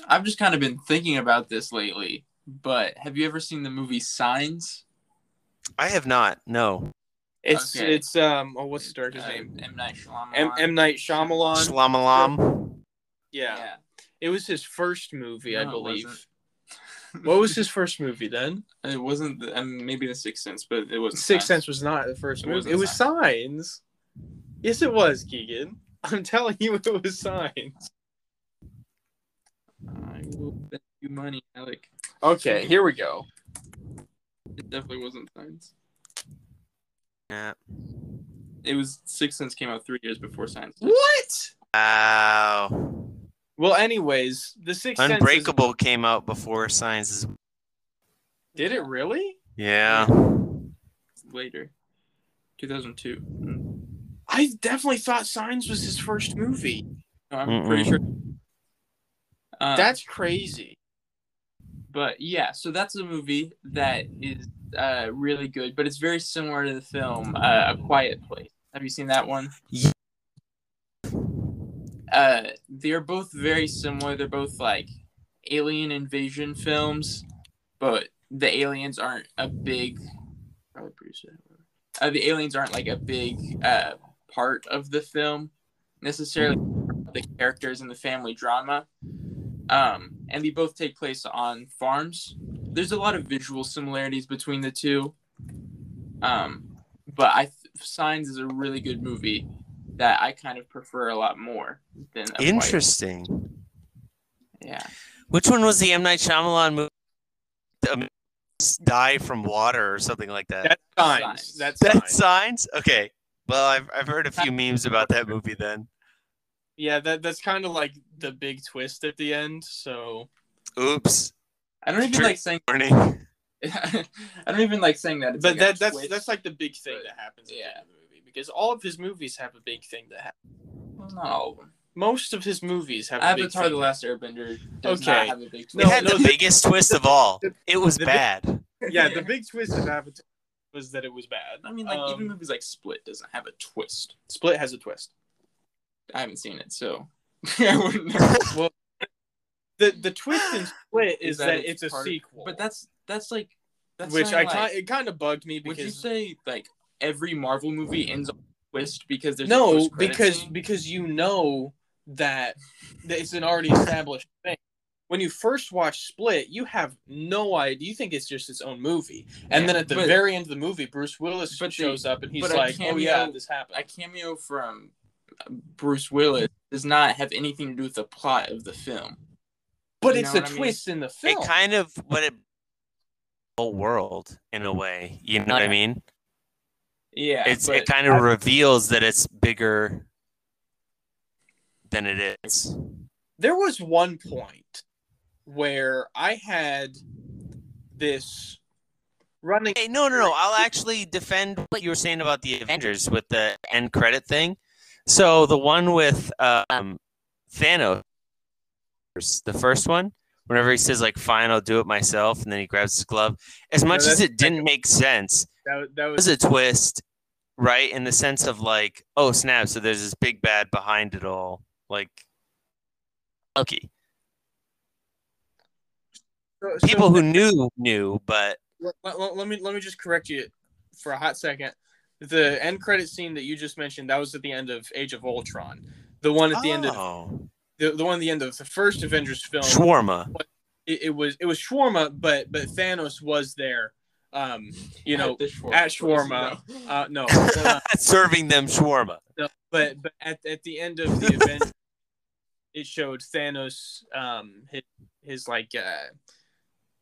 I've just kind of been thinking about this lately. But have you ever seen the movie Signs? I have not. No. It's Okay. it's um oh what's the director's Uh, name? M Night Shyamalan. M M Night Shyamalan. Shlamalam. Yeah. Yeah. It was his first movie, I No, it believe. *laughs* What was his first movie then? It wasn't. The, I mean, maybe the Sixth Sense, but it wasn't. Sixth Sense was not the first It movie. It was Signs. Yes, it was, Keegan. *laughs* I'm telling you, it was Signs. I will bet you money, Alec. Okay, here we go. It definitely wasn't Signs. Yeah. It was Sixth Sense came out three years before Signs. did. What? Wow. Well, anyways, the Sixth Sense. is- Unbreakable came out before Signs. Is... Did it really? Yeah. Later, 2002. I definitely thought Signs was his first movie. No, I'm pretty Mm-mm. sure. Um, That's crazy. but yeah, so that's a movie that is uh, really good, but it's very similar to the film uh, A Quiet Place. Have you seen that one? Yeah. Uh, they're both very similar. They're both like alien invasion films, but the aliens aren't a big. Probably. Uh, the aliens aren't like a big uh, part of the film necessarily. The characters and the family drama, um, and they both take place on farms. There's a lot of visual similarities between the two, um, but I Signs is a really good movie that I kind of prefer a lot more than A Quiet- Interesting. Yeah, Which one was the M Night Shyamalan movie? Um, die from water or something like that. That's Signs. Signs. That's That's Signs. signs. Okay. Well, I've I've heard a few memes about that movie. Then. Yeah, that that's kind of like the big twist at the end. So Oops. I don't even True. like saying. Warning. *laughs* I don't even like saying that. It's but like that that's twist. that's like the big thing but- that happens at yeah. the end of the movie because all of his movies have a big thing that happens. Well, not all of them. Most of his movies have a big Avatar. The Last Airbender does Okay. not have a big twist. It No, had no, the the- biggest twist of all. It was the- bad. yeah, the big twist of Avatar was that it was bad. I mean, like Um, even movies like Split doesn't have a twist. Split has a twist. I haven't seen it, so *laughs* I wouldn't know. Well, the the twist in *sighs* Split is, Is that, that it's, it's a part- sequel, But that's that's like that's which I like, kind it kind of bugged me Would you say like every Marvel movie ends on a twist because there's no, post-credit because scene? because you know that, that it's an already established thing. When you first watch Split, you have no idea. You think it's just its own movie, and Yeah, then at the but- very end of the movie, Bruce Willis but the- shows up and he's but a like, "Oh yeah, cameo- this happened." a cameo from uh, Bruce Willis does not have anything to do with the plot of the film. But you it's a what I mean? twist in the film. It kind of but it whole world in a way. You know what I mean? Yeah, It's it kind of reveals that it's bigger than it is. there was one point where I had this running. Hey, no, no, no. I'll *laughs* actually defend what you were saying about the Avengers with the end credit thing. So the one with um, Thanos, the first one, whenever he says like, "Fine, I'll do it myself," and then he grabs his glove. As much as it didn't make sense, That, that was was a twist, right? In the sense of like, oh snap! So there's this big bad behind it all, like Loki. so- so- People who knew knew, but let, let- let me let me just correct you for a hot second. The end credit scene that you just mentioned that was at the end of Age of Ultron. The one at the end of oh, the, the one at the end of the first Avengers film. shawarma. It, it was it was shawarma, but but Thanos was there. Um, you know, At the shawarma at shawarma. no. uh, no, *laughs* uh, serving them shawarma. no, but but at, at the end of the event, *laughs* it showed Thanos, um, his his like uh,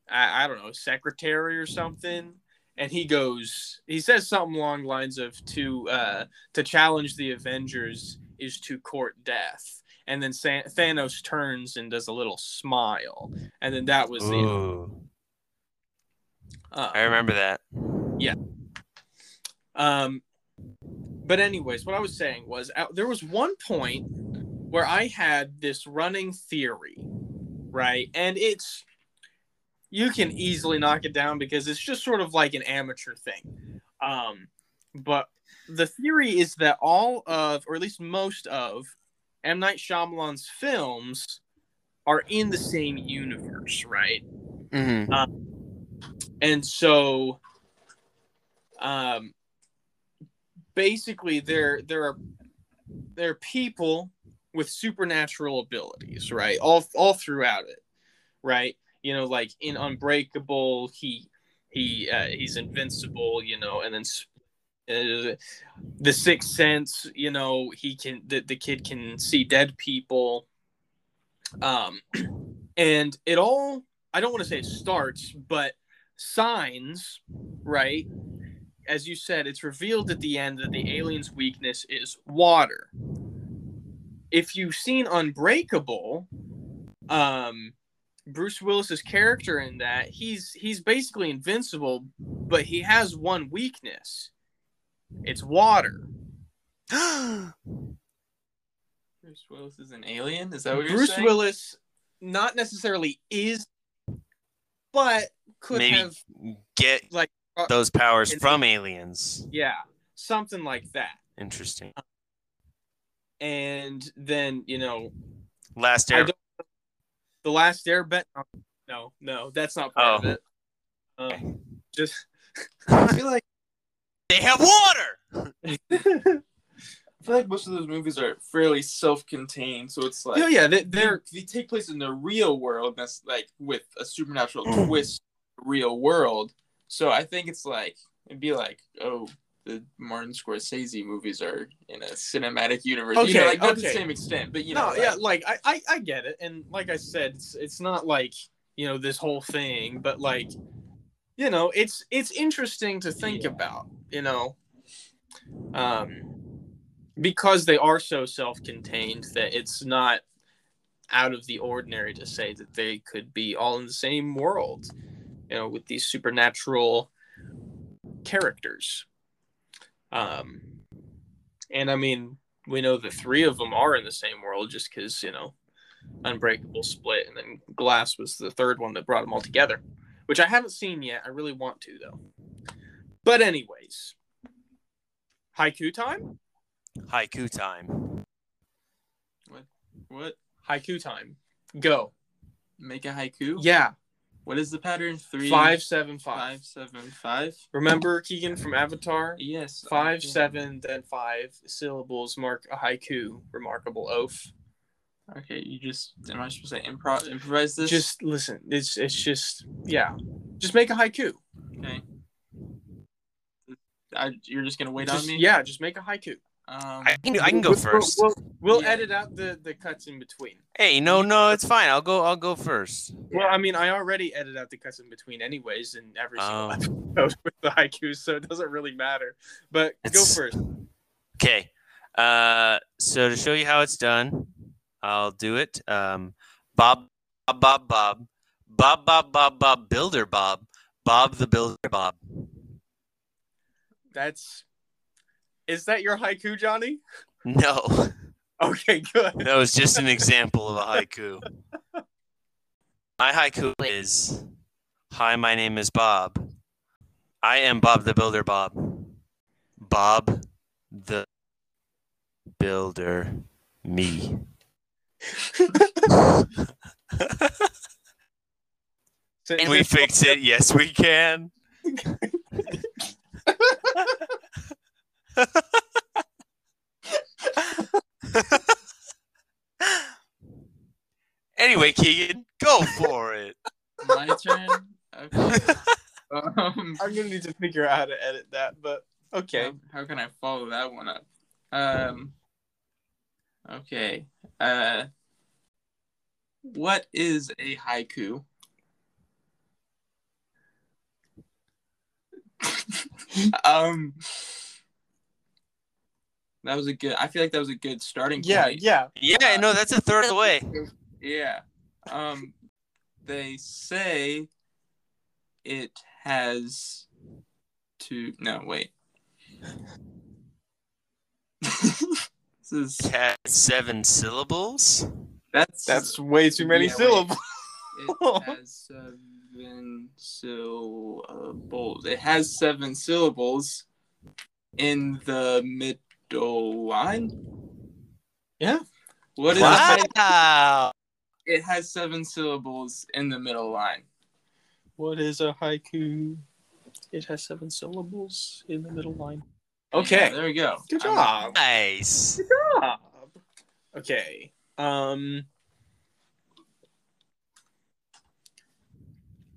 I, I don't know secretary or something, and he goes, he says something along the lines of to uh to challenge the Avengers is to court death, and then San- Thanos turns and does a little smile, and then that was the Ooh, uh, I remember that. Yeah. Um but anyways, what I was saying was uh, there was one point where I had this running theory, right? And it's you can easily knock it down because it's just sort of like an amateur thing. Um, but the theory is that all of, or at least most of, M Night Shyamalan's films are in the same universe, right? Mm-hmm. and so um basically there there are there are people with supernatural abilities right all all throughout it right you know like in unbreakable he he uh, he's invincible you know and then uh, the sixth sense you know he can the, the kid can see dead people um and it all I don't want to say it starts, but signs, right? As you said, it's revealed at the end that the alien's weakness is water. If you've seen Unbreakable, um, Bruce Willis's character in that, he's he's basically invincible, but he has one weakness. It's water. *gasps* Bruce Willis is an alien. Is that what you're saying? Bruce? Willis not necessarily is but could Maybe have Get like uh, those powers in- from aliens. Yeah, something like that. Interesting. And then you know, Last Air. don't, the last Airbender. No, no, that's not part Oh. of it. Um, just *laughs* I feel like They have water. *laughs* I feel like most of those movies are fairly self-contained, so it's like yeah, yeah, they, they're they're they take place in the real world. That's like with a supernatural mm. twist, real world. So I think it's like it'd be like, oh, the Martin Scorsese movies are in a cinematic universe. you know, Okay, like not to the same extent, but you know, no, yeah, like- like I, I, I get it, and like I said, it's it's not like you know this whole thing, but like you know, it's it's interesting to think about, you know, um, because they are so self-contained that it's not out of the ordinary to say that they could be all in the same world, you know, with these supernatural characters. Um, and I mean, we know the three of them are in the same world just because you know unbreakable split and then glass was the third one that brought them all together which i haven't seen yet i really want to though but anyways haiku time Haiku time. what? What? Haiku time go Make a haiku. yeah What is the pattern? Three, five seven five five, seven, five. remember keegan from avatar Yes. five seven then five syllables mark a haiku remarkable oath Okay, you just am I supposed to improv improvise this? just listen it's it's just yeah just make a haiku okay. I, you're just gonna wait Just- on me. yeah just make a haiku Um, I can, I can go We'll- first. We'll, we'll Yeah. edit out the, the cuts in between. Hey, no, no, it's fine. I'll go. I'll go first. Well, I mean, I already edit out the cuts in between, anyways, in every single Oh. episode *laughs* with the haikus, so it doesn't really matter. But go first. Okay. Uh, so to show you how it's done, I'll do it. Um, Bob, Bob, Bob, Bob, Bob, Bob, Bob, Bob, Builder, Bob, Bob the Builder, Bob. That's. Is that your haiku, Johnny? No, *laughs* Okay, good. that was just an example of a haiku. My haiku is, "Hi, my name is Bob. I am Bob the Builder, Bob. Bob the Builder, me." Can we fix it? Yes, we can. anyway, Keegan, go for it. my turn. Okay. Um, *laughs* I'm gonna need to figure out how to edit that, but okay. How, how can I follow that one up? Um. Okay. Uh. What is a haiku? *laughs* um. That was a good. I feel like that was a good starting Yeah, point. yeah. Yeah, no, that's a third of the way. Yeah. Um. They say it has to. No, wait. *laughs* this is It has seven syllables. that's That's way too many Yeah, wait. syllables. it has seven syllables. It has seven syllables in the middle line. Yeah. What is Wow. it? It has seven syllables in the middle line. What is a haiku? It has seven syllables in the middle line. Okay. Yeah, there we go. Good I'm- job. Nice. job. Okay. Um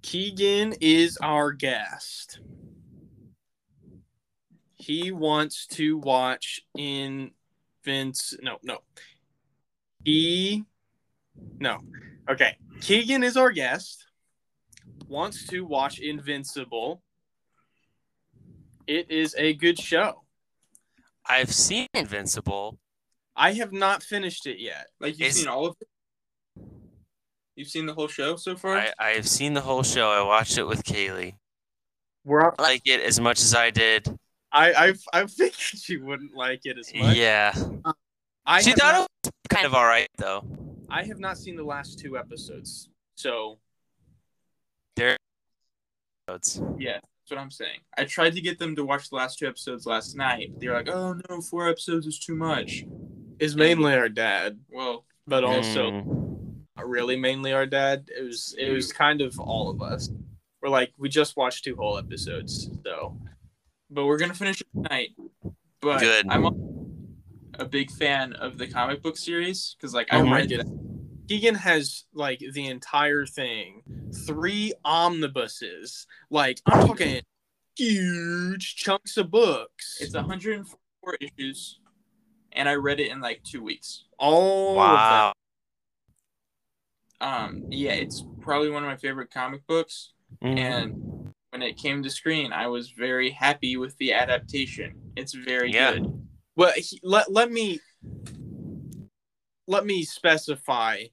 Keegan is our guest. He wants to watch in Vince no, no. He no. Okay. Keegan is our guest. Wants to watch Invincible. It is a good show. I've seen Invincible. I have not finished it yet. Like you've It's- seen all of it. You've seen the whole show so far. I, I've seen the whole show. I watched it with Kaylee. We're I like it as much as I did. I I I figured *laughs* she wouldn't like it as much. Yeah. I she thought not, it was kind of all right though. I have not seen the last two episodes, so It's- Yeah, that's what I'm saying. I tried to get them to watch the last two episodes last night. But they were like, "Oh no, four episodes is too much." is mainly our dad, Well, but also Mm. really mainly our dad. It was it was kind of all of us. We're like we just watched two whole episodes, so but we're gonna finish it tonight. But Good. I'm a big fan of the comic book series because, like, I read it. Keegan has like the entire thing, three omnibuses. Like I'm talking huge chunks of books. It's 104 issues, and I read it in like two weeks. all Wow. Um, yeah, it's probably one of my favorite comic books. Mhm. And when it came to screen, I was very happy with the adaptation. It's very Yeah. good. Well, he, let let me let me specify.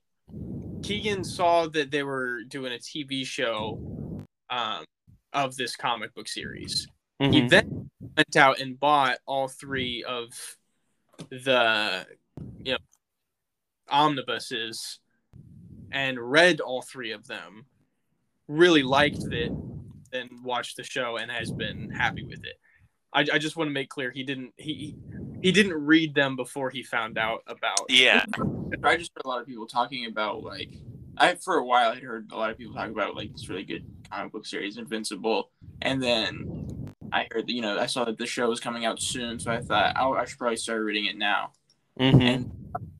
Keegan saw that they were doing a TV show um, of this comic book series. He Mhm. then went out and bought all three of the you know omnibuses and read all three of them. Really liked it, then watched the show and has been happy with it. I, I just want to make clear he didn't he he didn't read them before he found out about Yeah. *laughs* I just heard a lot of people talking about like I for a while I had heard a lot of people talk about like this really good comic book series, Invincible, and then I heard that you know I saw that the show was coming out soon, so I thought oh, I should probably start reading it now. Mhm. And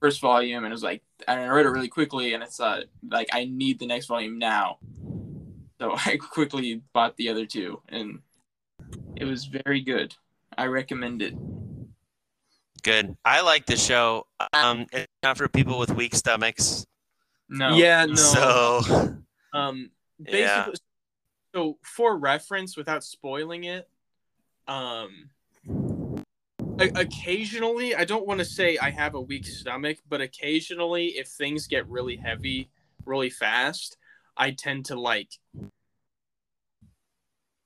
first volume, and it was like and I read it really quickly, and it's uh, like I need the next volume now, so *laughs* I quickly bought the other two, and it was very good. I recommend it. Good. I like the show. Um, it's not for people with weak stomachs. No, Yeah, no. So Um, basically, Yeah. so for reference, without spoiling it, um, occasionally, I don't want to say I have a weak stomach, but occasionally, if things get really heavy, really fast, I tend to like.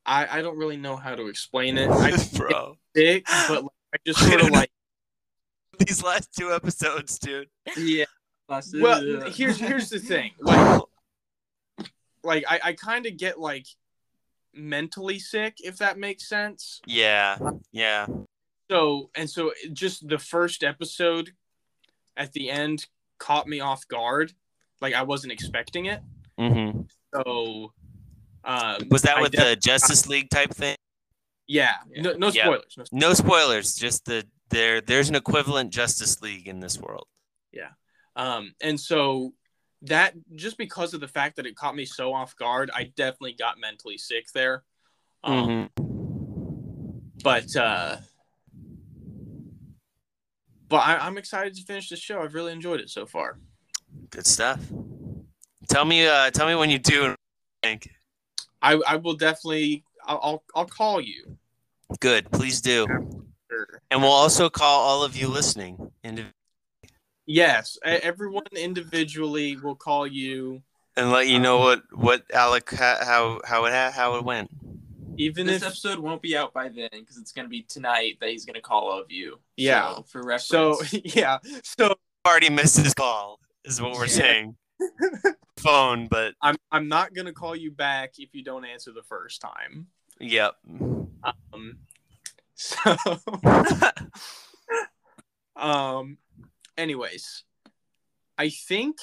I I don't really know how to explain it. I *laughs* bro, sick, but like, I just *laughs* sort of like *laughs* these last two episodes, dude. yeah. Well, here's here's the thing. Like, like I, I kind of get like mentally sick, if that makes sense. Yeah, yeah. So and so, just the first episode at the end caught me off guard. Like I wasn't expecting it. Mm-hmm. So, um, Was that I with def- the Justice League type thing? Yeah, no, no spoilers. No No spoilers. Just the there. There's an equivalent Justice League in this world. Yeah. Um, and so that just because of the fact that it caught me so off guard, I definitely got mentally sick there. Um, Mhm. but uh but I, i'm excited to finish the show i've really enjoyed it so far Good stuff. Tell me. Uh, tell me when you do. Think. i i will definitely i'll i'll, I'll call you Good. Please do. Sure. And we'll also call all of you listening. Indiv- yes everyone individually will call you and let you know what what Alec ha- how how it ha- how it went. Even this if episode won't be out by then because it's gonna be tonight that he's gonna call all of you. Yeah. So, for reference. so *laughs* yeah. So Already missed his call, is what we're Yeah. saying. *laughs* Phone, but I'm I'm not gonna call you back if you don't answer the first time. yep. Um so *laughs* um anyways i think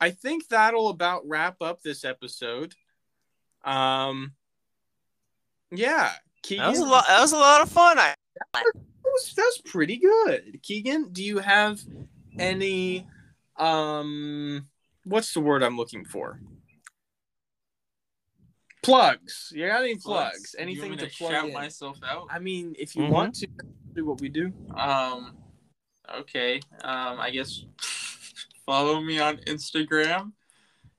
i think that'll about wrap up this episode um yeah keegan That was a lot. That was a lot of fun. I that was, that was pretty good keegan do you have any um what's the word i'm looking for plugs you got any plugs, You want anything to, to plug shout in? myself out? i mean if you Mhm. want to do what we do Um, okay. Um, I guess follow me on Instagram.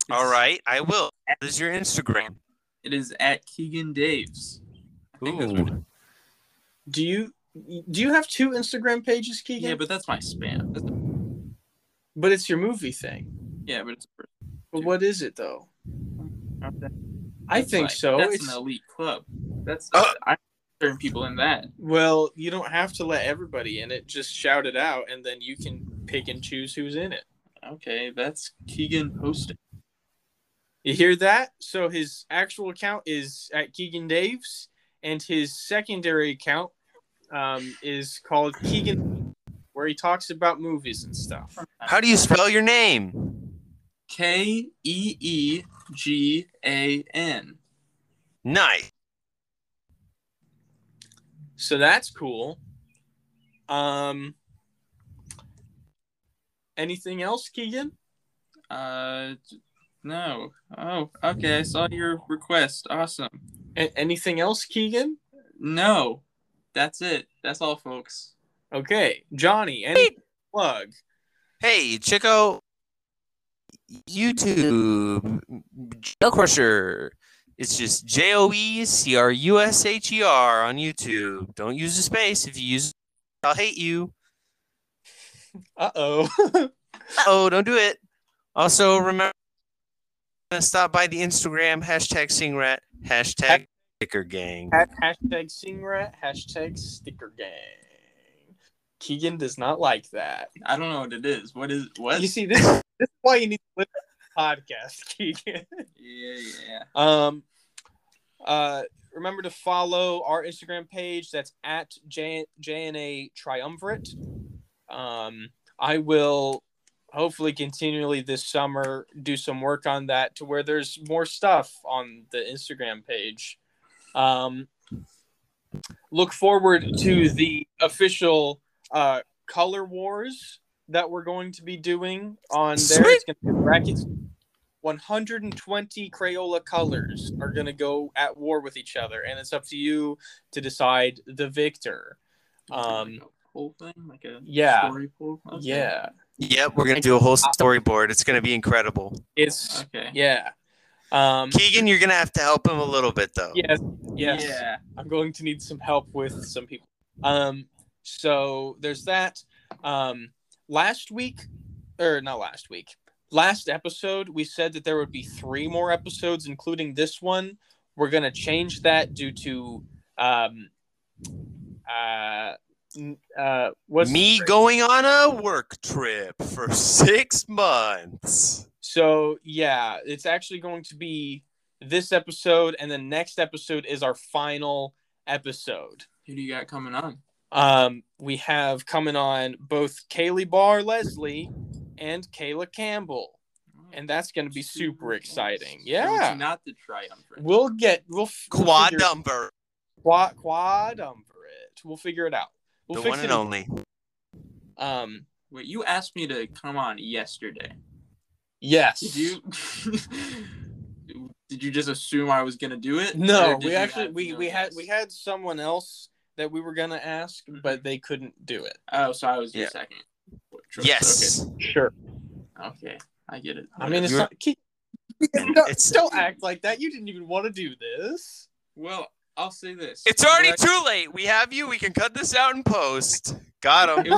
all It's- right. I will. What is your Instagram? It is at Keegan Daves. I think that's what- Ooh. Do you do you have two Instagram pages, Keegan? Yeah, but that's my spam. That's but it's your movie thing. yeah, but it's. But what is it though? Okay. I think like- so. That's It's an elite club. That's Uh. I'm certain people in that. well, you don't have to let everybody in it. Just shout it out, and then you can pick and choose who's in it. Okay, that's Keegan posting. You hear that? So his actual account is at Keegan Daves, and his secondary account um, is called Keegan, where he talks about movies and stuff. How do you spell your name? K E E G A N. Nice. So that's cool. Um, anything else, Keegan? Uh, no. Oh, okay. I saw your request. Awesome. A- anything else, Keegan? No, that's it. That's all, folks. Okay, Johnny. Any plug? Hey, Chico. YouTube. Joe Crusher. It's just J O E C R U S H E R on YouTube. Don't use a space. If you use, I'll hate you. Uh oh. *laughs* Oh, don't do it. Also, remember to stop by the Instagram hashtag Singrat hashtag Sticker Gang. hashtag singrat. Hashtag sticker gang. Keegan does not like that. I don't know what it is. What is what? You see, this, this is why you need to listen to the podcast, *laughs* Keegan. Yeah, yeah. Um, uh, remember to follow our Instagram page. That's at J JNA Triumvirate. Um, I will hopefully continually this summer do some work on that to where there's more stuff on the Instagram page. Um, look forward to the official uh, color wars that we're going to be doing on there. Sweet. It's going to be brackets. 120 Crayola colors are going to go at war with each other, and it's up to you to decide the victor. Um, like a poll thing, like a yeah. story. Okay. Yeah, Yep, we're gonna do a whole storyboard. It's gonna be incredible. it's Okay. yeah. Um, Keegan, you're gonna have to help him a little bit though. yes, yes. Yeah. I'm going to need some help with some people. Um, so there's that. Um, last week, or not last week, last episode, we said that there would be three more episodes, including this one. We're gonna change that due to um, uh, uh, what's Me going on a work trip for six months. So yeah, it's actually going to be this episode, and the next episode is our final episode. Who do you got coming on? Um, we have coming on both Kaylee Barr Leslie and Kayla Campbell, and that's going to be super exciting. Yeah, Not the triumvirate. we'll get we'll f- we'll Quad figure- number. quad quadumvirate. We'll figure it out. We'll The fix one it. and only. Um, Wait, you asked me to come on yesterday. yes. Did you? *laughs* did you just assume I was gonna do it? No, we actually we we had we had someone else that we were gonna ask, Mhm. but they couldn't do it. Oh, so I was your Yeah. second. choice. Yes. Sure. Okay. okay, I get it. I mean, it's not. Keep, *laughs* don't, It's- don't act like that. You didn't even want to do this. well, I'll say this. It's already But- too late. We have you. We can cut this out in post. Got him.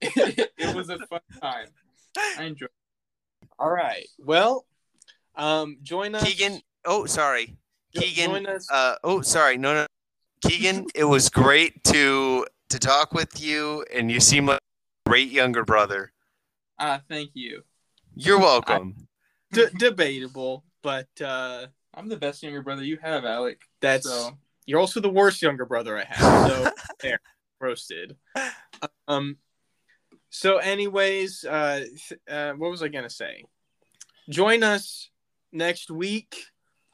it *laughs* was a fun time. I enjoyed. All right. Well, um, join us. Keegan. Oh, sorry. Keegan, join us. Uh, oh, sorry, no, no, Keegan. it was great to to talk with you, and you seem like a great younger brother. Ah, thank you. You're welcome. D- debatable, but uh, I'm the best younger brother you have, Alec. that's So you're also the worst younger brother I have. So *laughs* there, roasted. Um. So, anyways, uh, th- uh, what was I gonna say? Join us next week,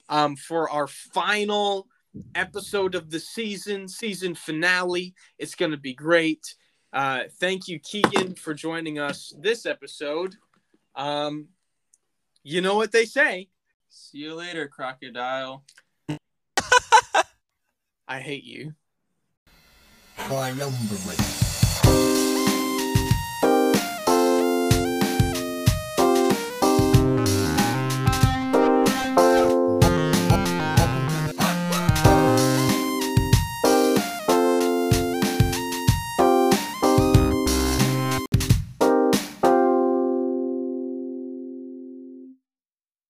um, for our final episode of the season, season finale. It's gonna be great. Uh, thank you, Keegan, for joining us this episode. Um, you know what they say. see you later, crocodile. *laughs* I hate you. By number